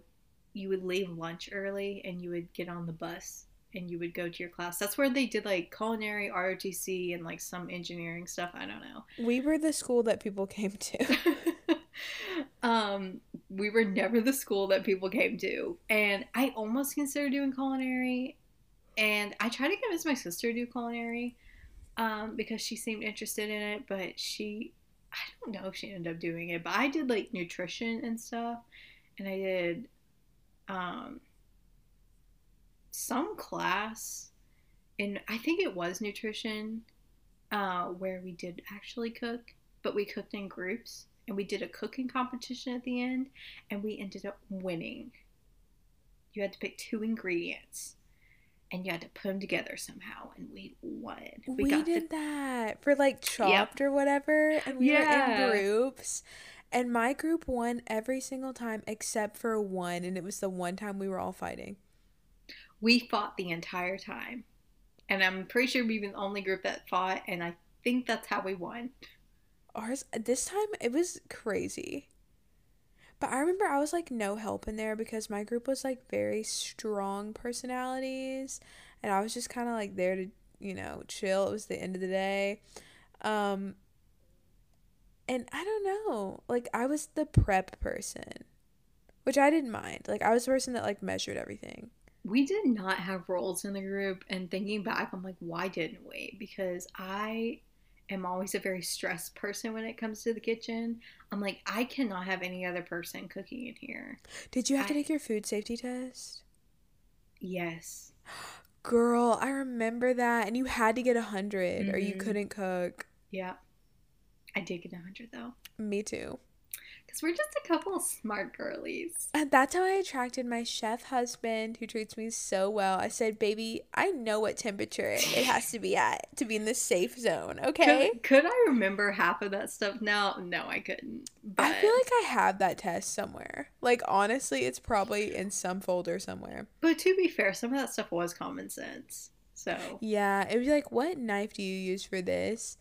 you would leave lunch early and you would get on the bus and you would go to your class. That's where they did like culinary, ROTC, and like some engineering stuff. I don't know. We were the school that people came to. um, we were never the school that people came to, and I almost considered doing culinary, and I tried to convince my sister to do culinary, um, because she seemed interested in it, but she, I don't know if she ended up doing it, but I did like nutrition and stuff, and I did, um some class and I think it was nutrition uh, where we did actually cook, but we cooked in groups and we did a cooking competition at the end and we ended up winning. You had to pick two ingredients and you had to put them together somehow and we won. We, we did the... that for like chopped yep. or whatever and we yeah. were in groups. And my group won every single time except for one, and it was the one time we were all fighting. We fought the entire time. And I'm pretty sure we were the only group that fought, and I think that's how we won. Ours, this time, it was crazy. But I remember I was like no help in there because my group was like very strong personalities, and I was just kind of like there to, you know, chill. It was the end of the day. Um, and I don't know, like I was the prep person, which I didn't mind. Like I was the person that like measured everything we did not have roles in the group and thinking back i'm like why didn't we? Because i am always a very stressed person when it comes to the kitchen. I'm like i cannot have any other person cooking in here. Did you have I, to take your food safety test? Yes. Girl i remember that and you had to get a 100 mm-hmm. or you mm-hmm. couldn't cook. Yeah. I did get a 100 though. Me too because we're just a couple of smart girlies. And that's how I attracted my chef husband who treats me so well. I said, Baby, I know what temperature it has to be at to be in the safe zone, okay? Could, could I remember half of that stuff now? No, I couldn't. But... I feel like I have that test somewhere. Like, honestly, it's probably in some folder somewhere. But to be fair, some of that stuff was common sense. So Yeah, it would be like, what knife do you use for this?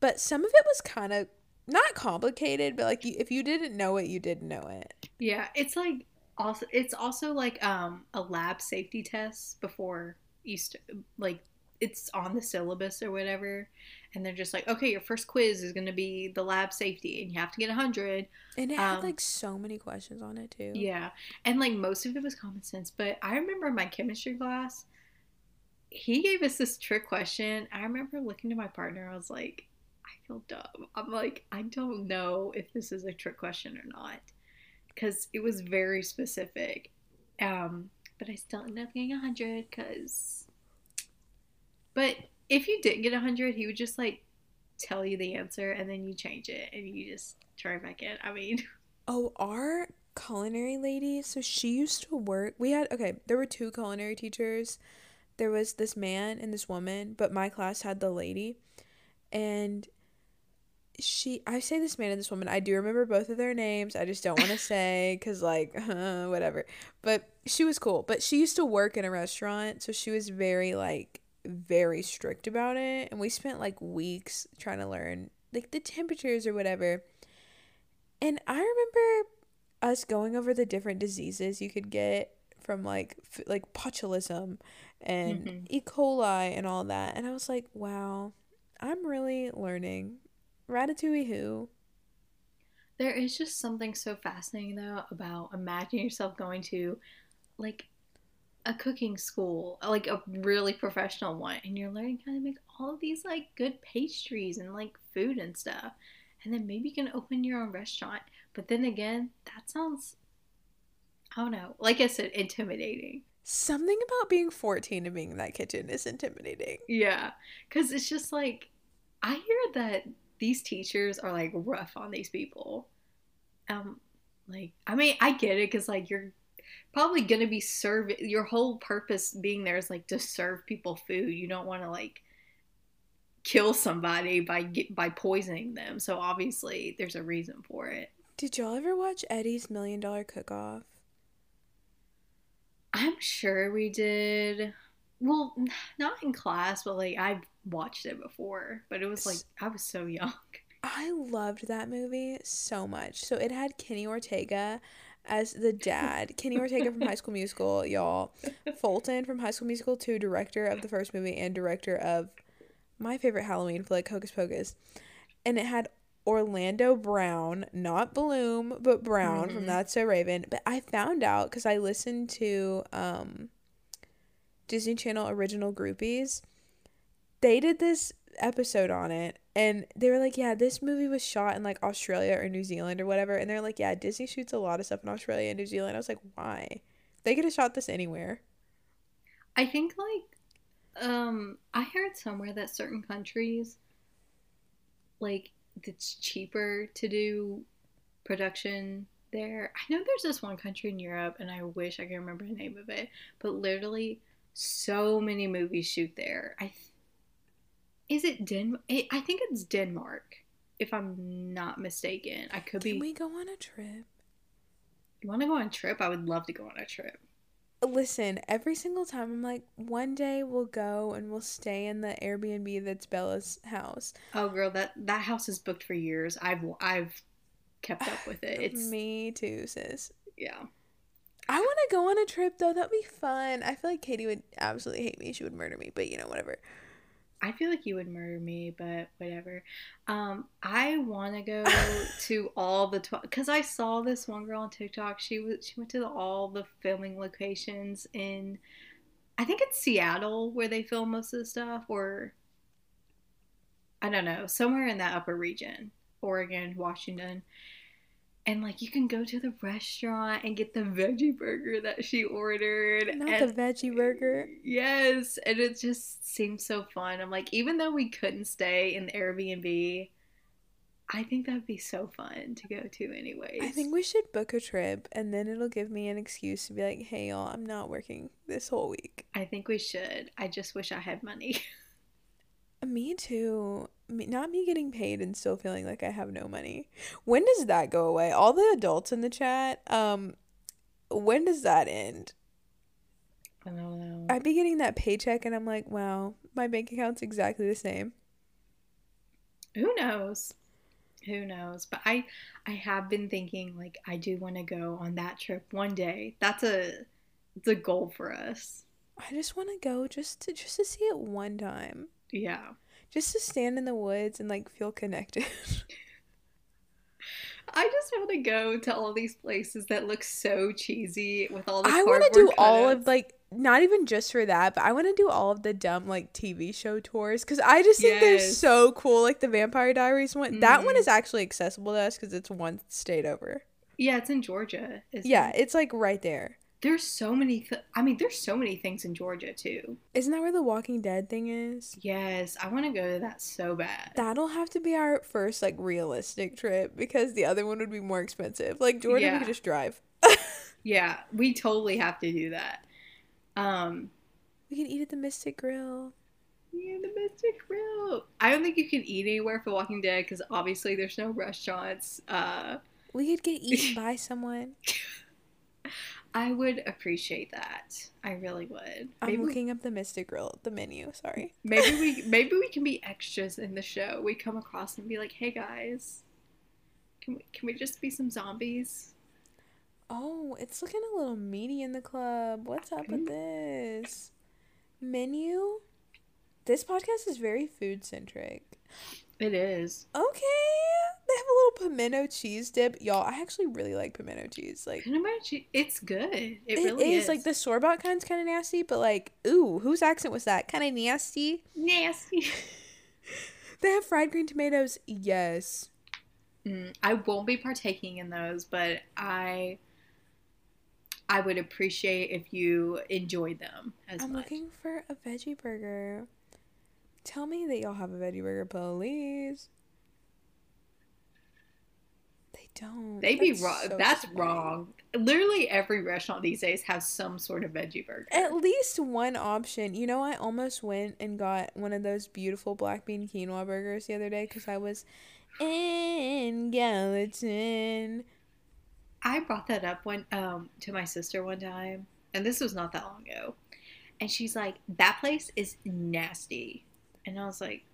But some of it was kind of not complicated, but like if you didn't know it, you didn't know it. yeah, it's like also it's also like um a lab safety test before you st- like it's on the syllabus or whatever and they're just like okay your first quiz is going to be the lab safety and you have to get 100 And it had Um, like so many questions on it too. Yeah. And like most of it was common sense. But I remember my chemistry class, he gave us this trick question. I remember looking to my partner, I was like, I feel dumb. I'm like, I don't know if this is a trick question or not. Because it was very specific. Um, but I still ended up getting 100 because. But if you didn't get 100, he would just like tell you the answer and then you change it and you just try back in. I mean, Oh, our culinary lady, so she used to work. We had, okay, there were two culinary teachers. There was this man and this woman, but my class had the lady. And she, I say this man and this woman, I do remember both of their names. I just don't want to say because, like, uh, whatever. But she was cool. But she used to work in a restaurant, so she was very, like, very strict about it. And we spent, like, weeks trying to learn, like, the temperatures or whatever. And I remember us going over the different diseases you could get from like f- like botulism and Mhm. E. coli and all that. And I was like, wow, I'm really learning. Ratatouille who? There is just something so fascinating though about imagining yourself going to like a cooking school, like a really professional one, and you're learning how to make all of these like good pastries and like food and stuff. And then maybe you can open your own restaurant. But then again, that sounds I don't know. Like I said, intimidating. Something about being 14 and being in that kitchen is intimidating. Yeah. Cause it's just like I hear that these teachers are like rough on these people. Um like I mean I get it because like you're probably gonna be serving your whole purpose being there is like to serve people food. You don't want to like kill somebody by get, by poisoning them. So obviously there's a reason for it. Did y'all ever watch Eddie's Million Dollar Cook Off? I'm sure we did. Well, not in class, but like I've watched it before. But it was like I was so young. I loved that movie so much. So it had Kenny Ortega as the dad. Kenny Ortega from High School Musical, y'all. Fulton from High School Musical 2, director of the first movie and director of my favorite Halloween flick, Hocus Pocus. And it had Orlando Brown, not Bloom, but Brown from Mhm. That's So Raven. But I found out because I listened to um, Disney Channel original groupies. They did this episode on it and they were like, Yeah, this movie was shot in like Australia or New Zealand or whatever. And they're like, Yeah, Disney shoots a lot of stuff in Australia and New Zealand. I was like, Why? They could have shot this anywhere. I think like um I heard somewhere that certain countries like it's cheaper to do production there. I know there's this one country in Europe and I wish I could remember the name of it, but literally so many movies shoot there. I Is it Den I think it's Denmark if I'm not mistaken. I could Can be Can we go on a trip? You want to go on a trip? I would love to go on a trip. Listen, every single time I'm like, one day we'll go and we'll stay in the Airbnb that's Bella's house. Oh girl, that that house is booked for years. I've I've kept up with it. It's me too, sis. yeah. I want to go on a trip though. That'd be fun. I feel like Katie would absolutely hate me. She would murder me, but you know, whatever. I feel like you would murder me, but whatever. Um, I want to go to all the because I saw this one girl on TikTok. She was she went to the, all the filming locations in, I think it's Seattle where they film most of the stuff, or I don't know, somewhere in that upper region, Oregon, Washington. And like you can go to the restaurant and get the veggie burger that she ordered. Not and- the veggie burger. Yes, and it just seems so fun. I'm like, even though we couldn't stay in the Airbnb, I think that'd be so fun to go to anyways. I think we should book a trip and then it'll give me an excuse to be like, hey, y'all, I'm not working this whole week. I think we should. I just wish I had money. Me too. Me, not me getting paid and still feeling like I have no money. When does that go away? All the adults in the chat, um, when does that end? I don't know. I'd be getting that paycheck and I'm like, wow, my bank account's exactly the same. Who knows? Who knows? But I I have been thinking like I do want to go on that trip one day. That's a it's a goal for us. I just want to go just to just to see it one time. Yeah. Just to stand in the woods and like feel connected. I just want to go to all these places that look so cheesy with all the. I want to do cardboard all of like not even just for that, but I want to do all of the dumb like TV show tours because I just think they're so cool. Like the Vampire Diaries one, that one Mhm. is actually accessible to us because it's one state over. Yeah, it's in Georgia. Yeah, it? it's like right there. There's so many. Th- I mean, there's so many things in Georgia too. Isn't that where the Walking Dead thing is? Yes, I want to go to that so bad. That'll have to be our first like realistic trip because the other one would be more expensive. Like we Yeah. could just drive. yeah, we totally have to do that. Um, We can eat at the Mystic Grill. yeah, the Mystic Grill. I don't think you can eat anywhere for Walking Dead because obviously there's no restaurants. Uh, We could get eaten by someone. I would appreciate that. I really would. I'm Maybe, looking up the Mystic Grill, the menu. Sorry. maybe we maybe we can be extras in the show. We come across and be like, "Hey guys, can we can we just be some zombies?" Oh, it's looking a little meaty in the club. What's up with mm-hmm. this? Menu? This podcast is very food centric. It is. Okay. They have a little pimento cheese dip. Y'all, I actually really like pimento cheese. Like you imagine? It's good. It, it really is. is. like the store bought kind's kind of nasty, but like, ooh, whose accent was that? Kind of nasty. nasty. They have fried green tomatoes. Yes. Mm, I won't be partaking in those, but I I would appreciate if you enjoyed them as I'm much. looking for a veggie burger. Tell me that y'all have a veggie burger, please. They don't. They be wrong. so That's funny. wrong. Literally every restaurant these days has some sort of veggie burger. At least one option. You know, I almost went and got one of those beautiful black bean quinoa burgers the other day because I was in Gallatin. I brought that up one um to my sister one time, and this was not that long ago. And she's like, "That place is nasty," and I was like,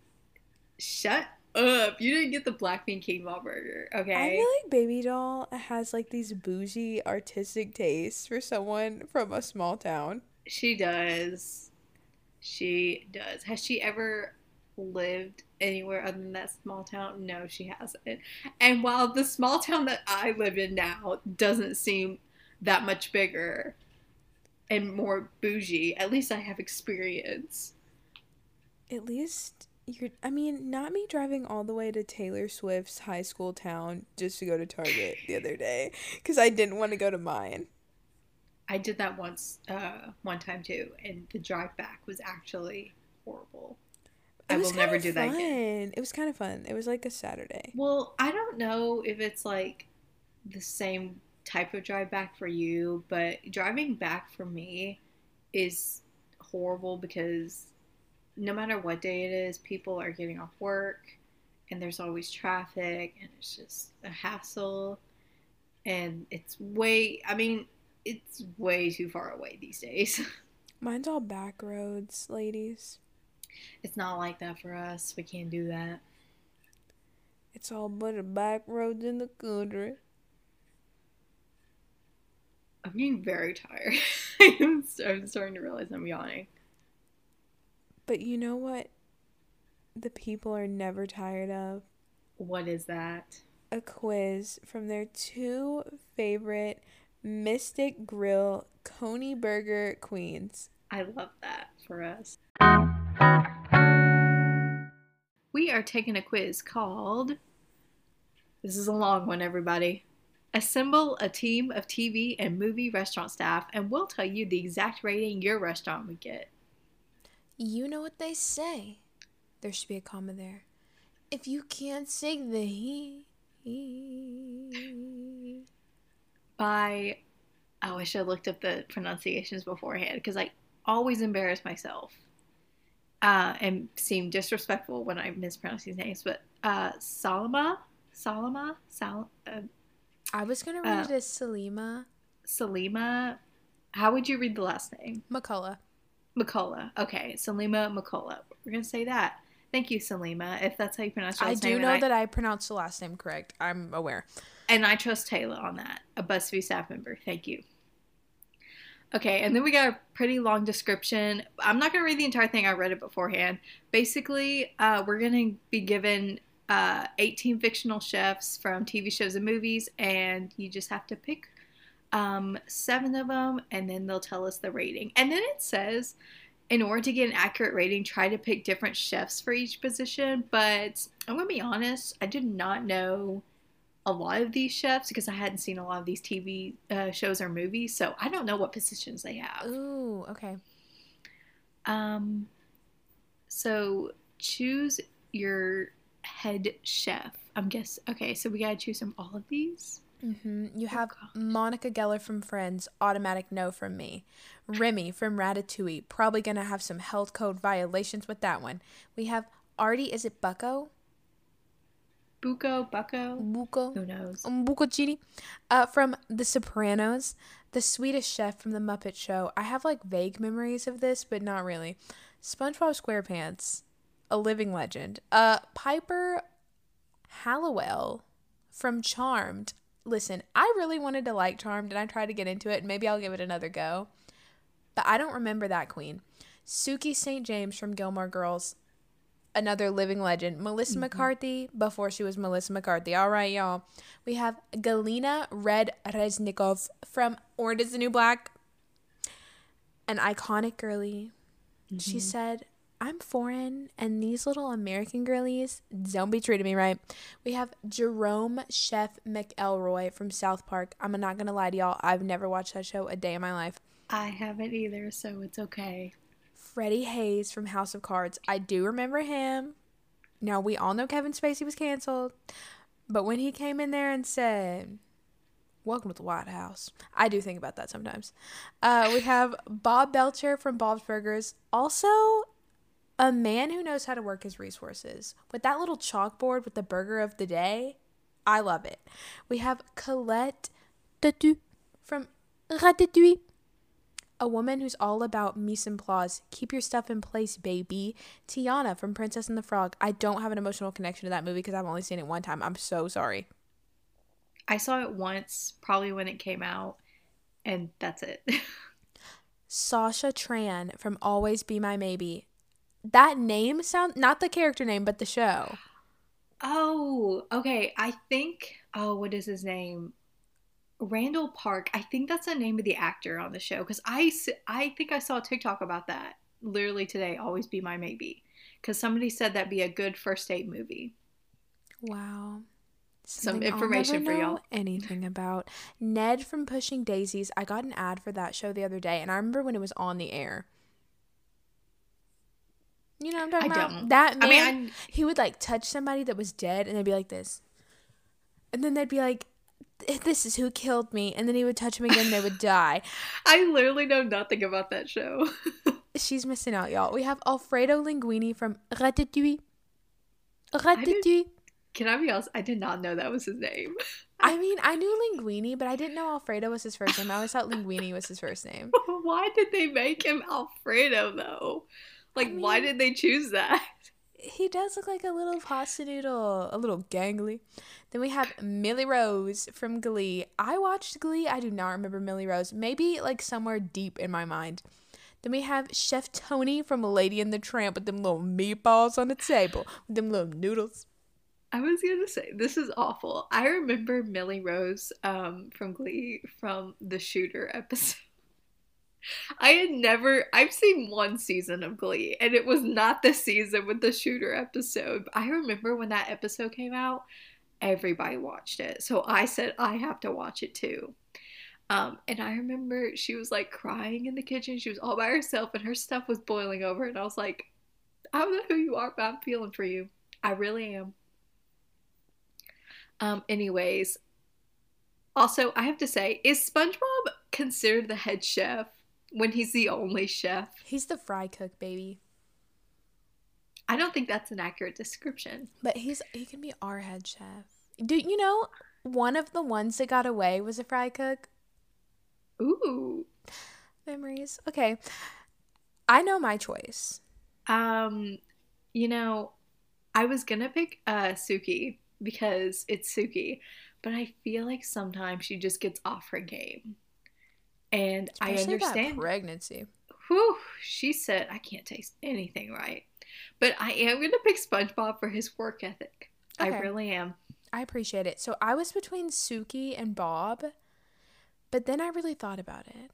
"Shut up! You didn't get the black bean quinoa burger, okay? I feel like Baby Doll has like these bougie artistic tastes for someone from a small town. She does. She does. Has she ever lived anywhere other than that small town? No, she hasn't. And while the small town that I live in now doesn't seem that much bigger and more bougie, at least I have experience. At least you're. I mean, not me driving all the way to Taylor Swift's high school town just to go to Target the other day because I didn't want to go to mine. I did that once, uh, one time too, and the drive back was actually horrible. I will never do that again. fun. It was kind of fun. It was like a Saturday. Well, I don't know if it's like the same type of drive back for you, but driving back for me is horrible because no matter what day it is, people are getting off work and there's always traffic and it's just a hassle. And it's way, I mean, it's way too far away these days. Mine's all back roads, ladies. It's not like that for us. We can't do that. It's all but a back roads in the country. I'm getting very tired. I'm I'm starting to realize I'm yawning. But you know what? The people are never tired of What is that? a quiz from their two favorite Mystic Grill Coney Burger queens. I love that for us. We are taking a quiz called. This is a long one, everybody. Assemble a team of TV and movie restaurant staff, and we'll tell you the exact rating your restaurant would get. You know what they say. There should be a comma there. If you can't sing the he. By. I wish I looked up the pronunciations beforehand because I always embarrass myself uh, and seem disrespectful when I mispronounce these names. But uh, Salama, Salama, Sal, uh, I was gonna read read it as Salima. Salima How would you read the last name? McCullough. McCullough. Okay, Salima McCullough. We're gonna say that. Thank you, Salima, if that's how you pronounce your I last do know that I pronounced the last name correct. I'm aware. And I trust Taylor on that, a BuzzFeed staff member. Thank you. Okay, and then we got a pretty long description. I'm not going to read the entire thing, I read it beforehand. Basically, uh, we're going to be given uh, 18 fictional chefs from TV shows and movies, and you just have to pick um, seven of them, and then they'll tell us the rating. And then it says, in order to get an accurate rating, try to pick different chefs for each position. But I'm to be honest, I did not know a lot of these chefs because I hadn't seen a lot of these TV uh, shows or movies, so I don't know what positions they have. Ooh, okay. Um, so choose your head chef. I'm guess okay. So we gotta choose from all of these. Hmm You Oh, have gosh. Monica Geller from Friends, automatic no from me. Remy from Ratatouille, probably gonna have some health code violations with that one. We have Artie, is it Bucko? Buco, Bucko. Bucco? Who knows? Buccocini, uh, from The Sopranos, the Swedish chef from The Muppet Show. I have like vague memories of this, but not really. SpongeBob SquarePants, a living legend. Uh, Piper Halliwell from Charmed. Listen, I really wanted to like Charmed and I tried to get into it. and Maybe I'll give it another go. But I don't remember that queen. Sookie St. James from Gilmore Girls, another living legend. Melissa mm-hmm. McCarthy before she was Melissa McCarthy. All right, y'all. We have Galina Red Reznikov from Orange is the New Black, an iconic girly. She mm-hmm. said, I'm foreign, and these little American girlies don't be treating me right. We have Jerome Chef McElroy from South Park. I'm not gonna lie to y'all, I've never watched that show a day in my life. I haven't either, so it's okay. Freddie Hayes from House of Cards. I do remember him. Now, we all know Kevin Spacey was canceled, but when he came in there and said, Welcome to the White House, I do think about that sometimes. Uh, we have Bob Belcher from Bob's Burgers. Also, a man who knows how to work his resources. With that little chalkboard with the burger of the day, I love it. We have Colette Tatou from Ratatouille a woman who's all about mise en place. Keep your stuff in place, baby. Tiana from Princess and the Frog. I don't have an emotional connection to that movie because I've only seen it one time. I'm so sorry. I saw it once, probably when it came out, and that's it. Sasha Tran from Always Be My Maybe. That name sound not the character name, but the show. oh, okay. I think. Oh, what is his name? Randall Park. I think that's the name of the actor on the show because I I think I saw a TikTok about that literally today. Always be my maybe because somebody said that'd be a good first date movie. Wow. Some Something I'll information for know y'all. Anything about Ned from Pushing Daisies. I got an ad for that show the other day, and I remember when it was on the air. You know what I'm talking I about? don't. That man, I mean, he would like touch somebody that was dead, and they'd be like this, and then they'd be like, "This is who killed me," and then he would touch them again, and they would die. I, literally know nothing about that show. She's missing out, y'all. We have Alfredo Linguini from Ratatouille. Ratatouille. Can I be honest? I did not know that was his name. I mean, I knew Linguini, but I didn't know Alfredo was his first name. I always thought Linguini was his first name. Why did they make him Alfredo though? Like, why mean- did they choose that? He does look like a little pasta noodle, a little gangly. Then we have Millie Rose from Glee. I watched Glee. I do not remember Millie Rose. Maybe like somewhere deep in my mind. Then we have Chef Tony from Lady and the Tramp with them little meatballs on the table, with them little noodles. I was gonna say this is awful. I remember Millie Rose um, from Glee from the Shooter episode. I had never. I've seen one season of Glee, and it was not the season with the Shooter episode. I remember when that episode came out, everybody watched it, so I said I have to watch it too. Um, and I remember she was like crying in the kitchen. She was all by herself, and her stuff was boiling over. And I was like, I don't know who you are, but I'm feeling for you. I really am. Um, anyways, also, I have to say, is SpongeBob considered the head chef when he's the only chef? He's the fry cook, baby. I don't think that's an accurate description. But he's he can be our head chef. Do you know one of the ones that got away was a fry cook? Ooh. memories. Okay. I know my choice. Um, you know, I was gonna pick uh Sookie because it's Sookie, but I feel like sometimes she just gets off her game. And I Especially that understand. pregnancy. Whew, she said I can't taste anything right. But I am gonna pick SpongeBob for his work ethic. I really am. I appreciate it. So I was between Sookie and Bob, but then I really thought about it.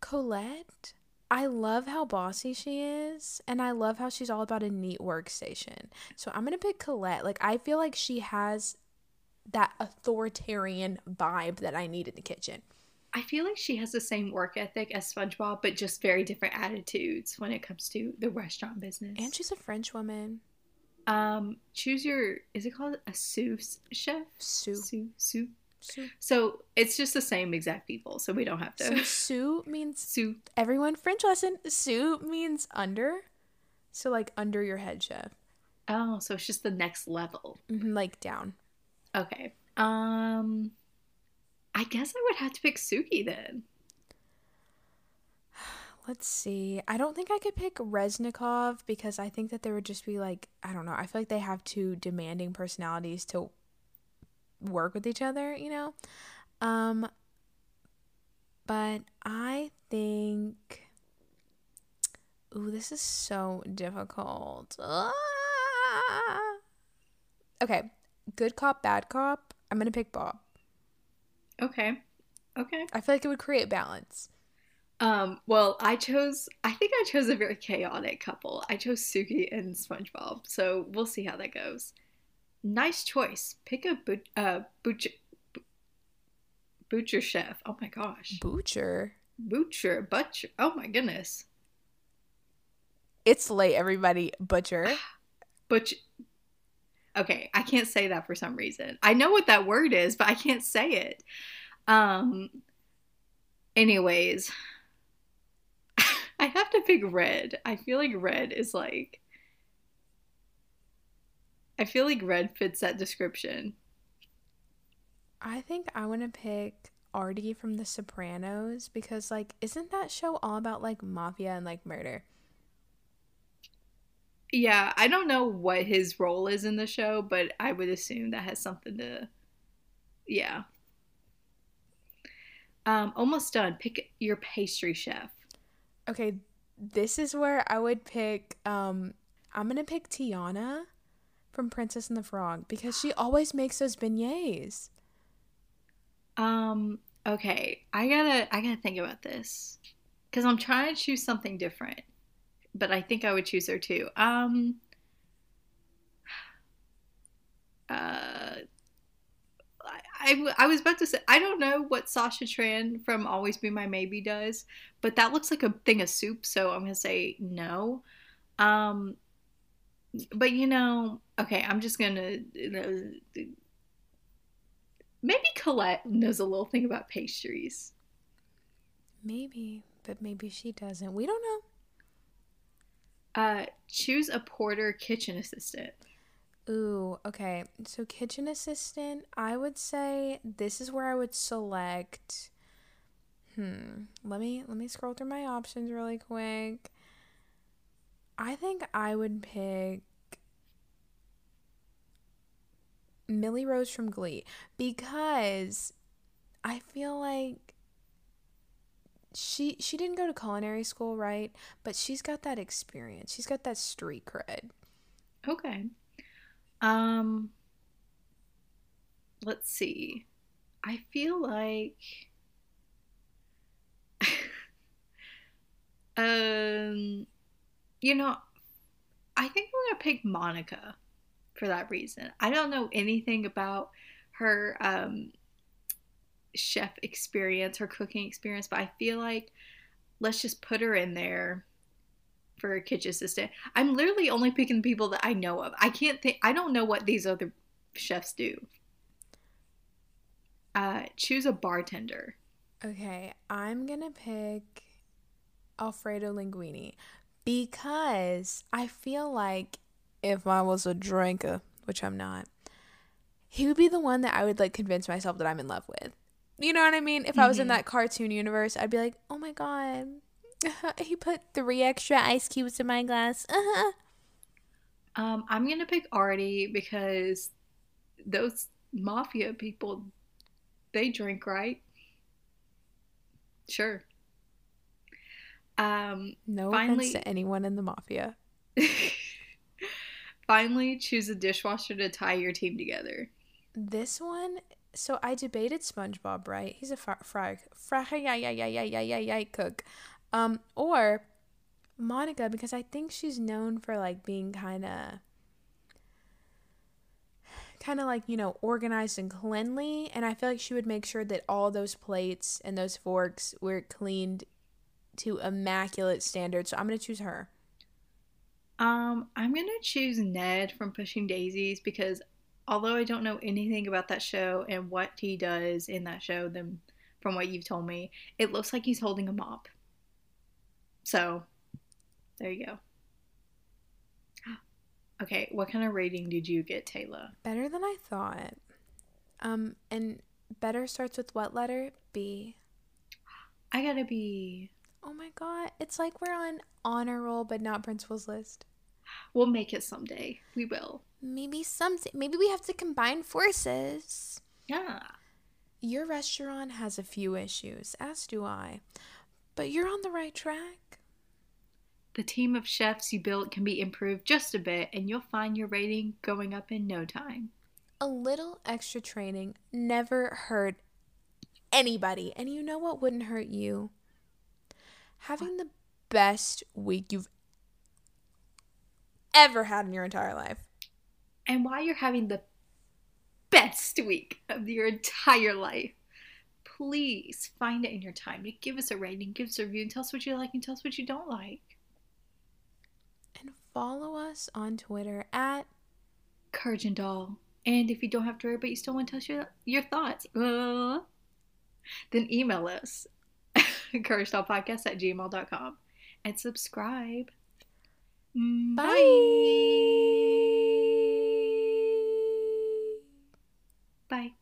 Colette, I love how bossy she is, and I love how she's all about a neat workstation. So I'm gonna pick Colette. Like I feel like she has that authoritarian vibe that I need in the kitchen. I feel like she has the same work ethic as SpongeBob, but just very different attitudes when it comes to the restaurant business. And she's a French woman. um, choose your. Is it called a sous chef? Sue. Sous. Sous. Sue. So it's just the same exact people, so we don't have So to. Sue means Sous. everyone French lesson. Sue means under. So like under your head chef. Oh, so it's just the next level. Mhm, Like down. Okay. Um, I guess I would have to pick Sookie then. Let's see. I don't think I could pick Reznikov because I think that there would just be like, I don't know. I feel like they have two demanding personalities to work with each other, you know? Um but I think Ooh, this is so difficult. Ah! Okay, good cop, bad cop. I'm to pick Bob. Okay. Okay. I feel like it would create balance. Um, well, I chose, I think I chose a very chaotic couple. I chose Sookie and SpongeBob, so we'll see how that goes. Nice choice. Pick a but- uh, butcher, butcher chef. Oh my gosh. Butcher. Butcher, butcher. Oh my goodness. It's late, everybody. Butcher. Butch. Okay, I can't say that for some reason. I know what that word is, but I can't say it. Um. Anyways, I have to pick red. I feel like red is like. I feel like red fits that description. I think I want to pick Artie from The Sopranos because, like, isn't that show all about like mafia and like murder? Yeah, I don't know what his role is in the show, but I would assume that has something to. Yeah. Um, almost done. Pick your pastry chef. Okay, this is where I would pick. Um, I'm gonna pick Tiana from Princess and the Frog because she always makes those beignets. Um, okay. I gotta I gotta think about this. Cause I'm trying to choose something different. But I think I would choose her too. Um uh I, I, was about to say I don't know what Sasha Tran from Always Be My Maybe does, but that looks like a thing of soup, so I'm gonna say no. Um, but you know, okay, I'm just gonna know, maybe Colette knows a little thing about pastries. Maybe, but maybe she doesn't. We don't know. Uh, choose a porter kitchen assistant. Ooh, okay. So kitchen assistant, I would say this is where I would select Hmm. Let me let me scroll through my options really quick. I think I would pick Millie Rose from Glee because I feel like she she didn't go to culinary school, right? But she's got that experience. She's got that street cred. Okay. Um let's see. I feel like um you know, I think I'm gonna pick Monica for that reason. I don't know anything about her um chef experience, her cooking experience, but I feel like let's just put her in there for a kitchen assistant. I'm literally only picking people that I know of. I can't think. I don't know what these other chefs do. Uh, choose a bartender. Okay, I'm gonna pick Alfredo Linguini because I feel like if I was a drinker, which I'm not, he would be the one that I would like convince myself that I'm in love with. You know what I mean? If I was in Mhm. that cartoon universe, I'd be like, oh my god, he put three extra ice cubes in my glass. Uh-huh. Um, I'm gonna pick Artie because those mafia people, they drink, right? Sure. Um, No Finally- offense to anyone in the mafia. finally choose a dishwasher to tie your team together. This one, so I debated SpongeBob, right? He's a fry, fry, fry, yeah, yeah, yeah, yeah, yeah, yeah, yeah, cook. Um, or Monica because I think she's known for like being kind of, kind of like you know organized and cleanly, and I feel like she would make sure that all those plates and those forks were cleaned to immaculate standards. So I'm gonna choose her. Um, I'm gonna choose Ned from Pushing Daisies because although I don't know anything about that show and what he does in that show, then from what you've told me, it looks like he's holding a mop. So, there you go. Okay, what kind of rating did you get, Taylor? Better than I thought. Um, and better starts with what letter? B. I gotta be. Oh my god, it's like we're on honor roll but not principal's list. We'll make it someday. We will. Maybe someday, maybe we have to combine forces. Yeah. Your restaurant has a few issues, as do I. But you're on the right track. The team of chefs you built can be improved just a bit, and you'll find your rating going up in no time. A little extra training never hurt anybody. And you know what wouldn't hurt you? Having the best week you've ever had in your entire life. And while you're having the best week of your entire life, please find it in your time to give us a rating, give us a review, and tell us what you like and tell us what you don't like. And follow us on Twitter at Courage and Doll. And if you don't have Twitter but you still want to tell us your, your thoughts, uh, then email us couragedollpodcast at gmail.com and subscribe. Mm, Bye. Bye.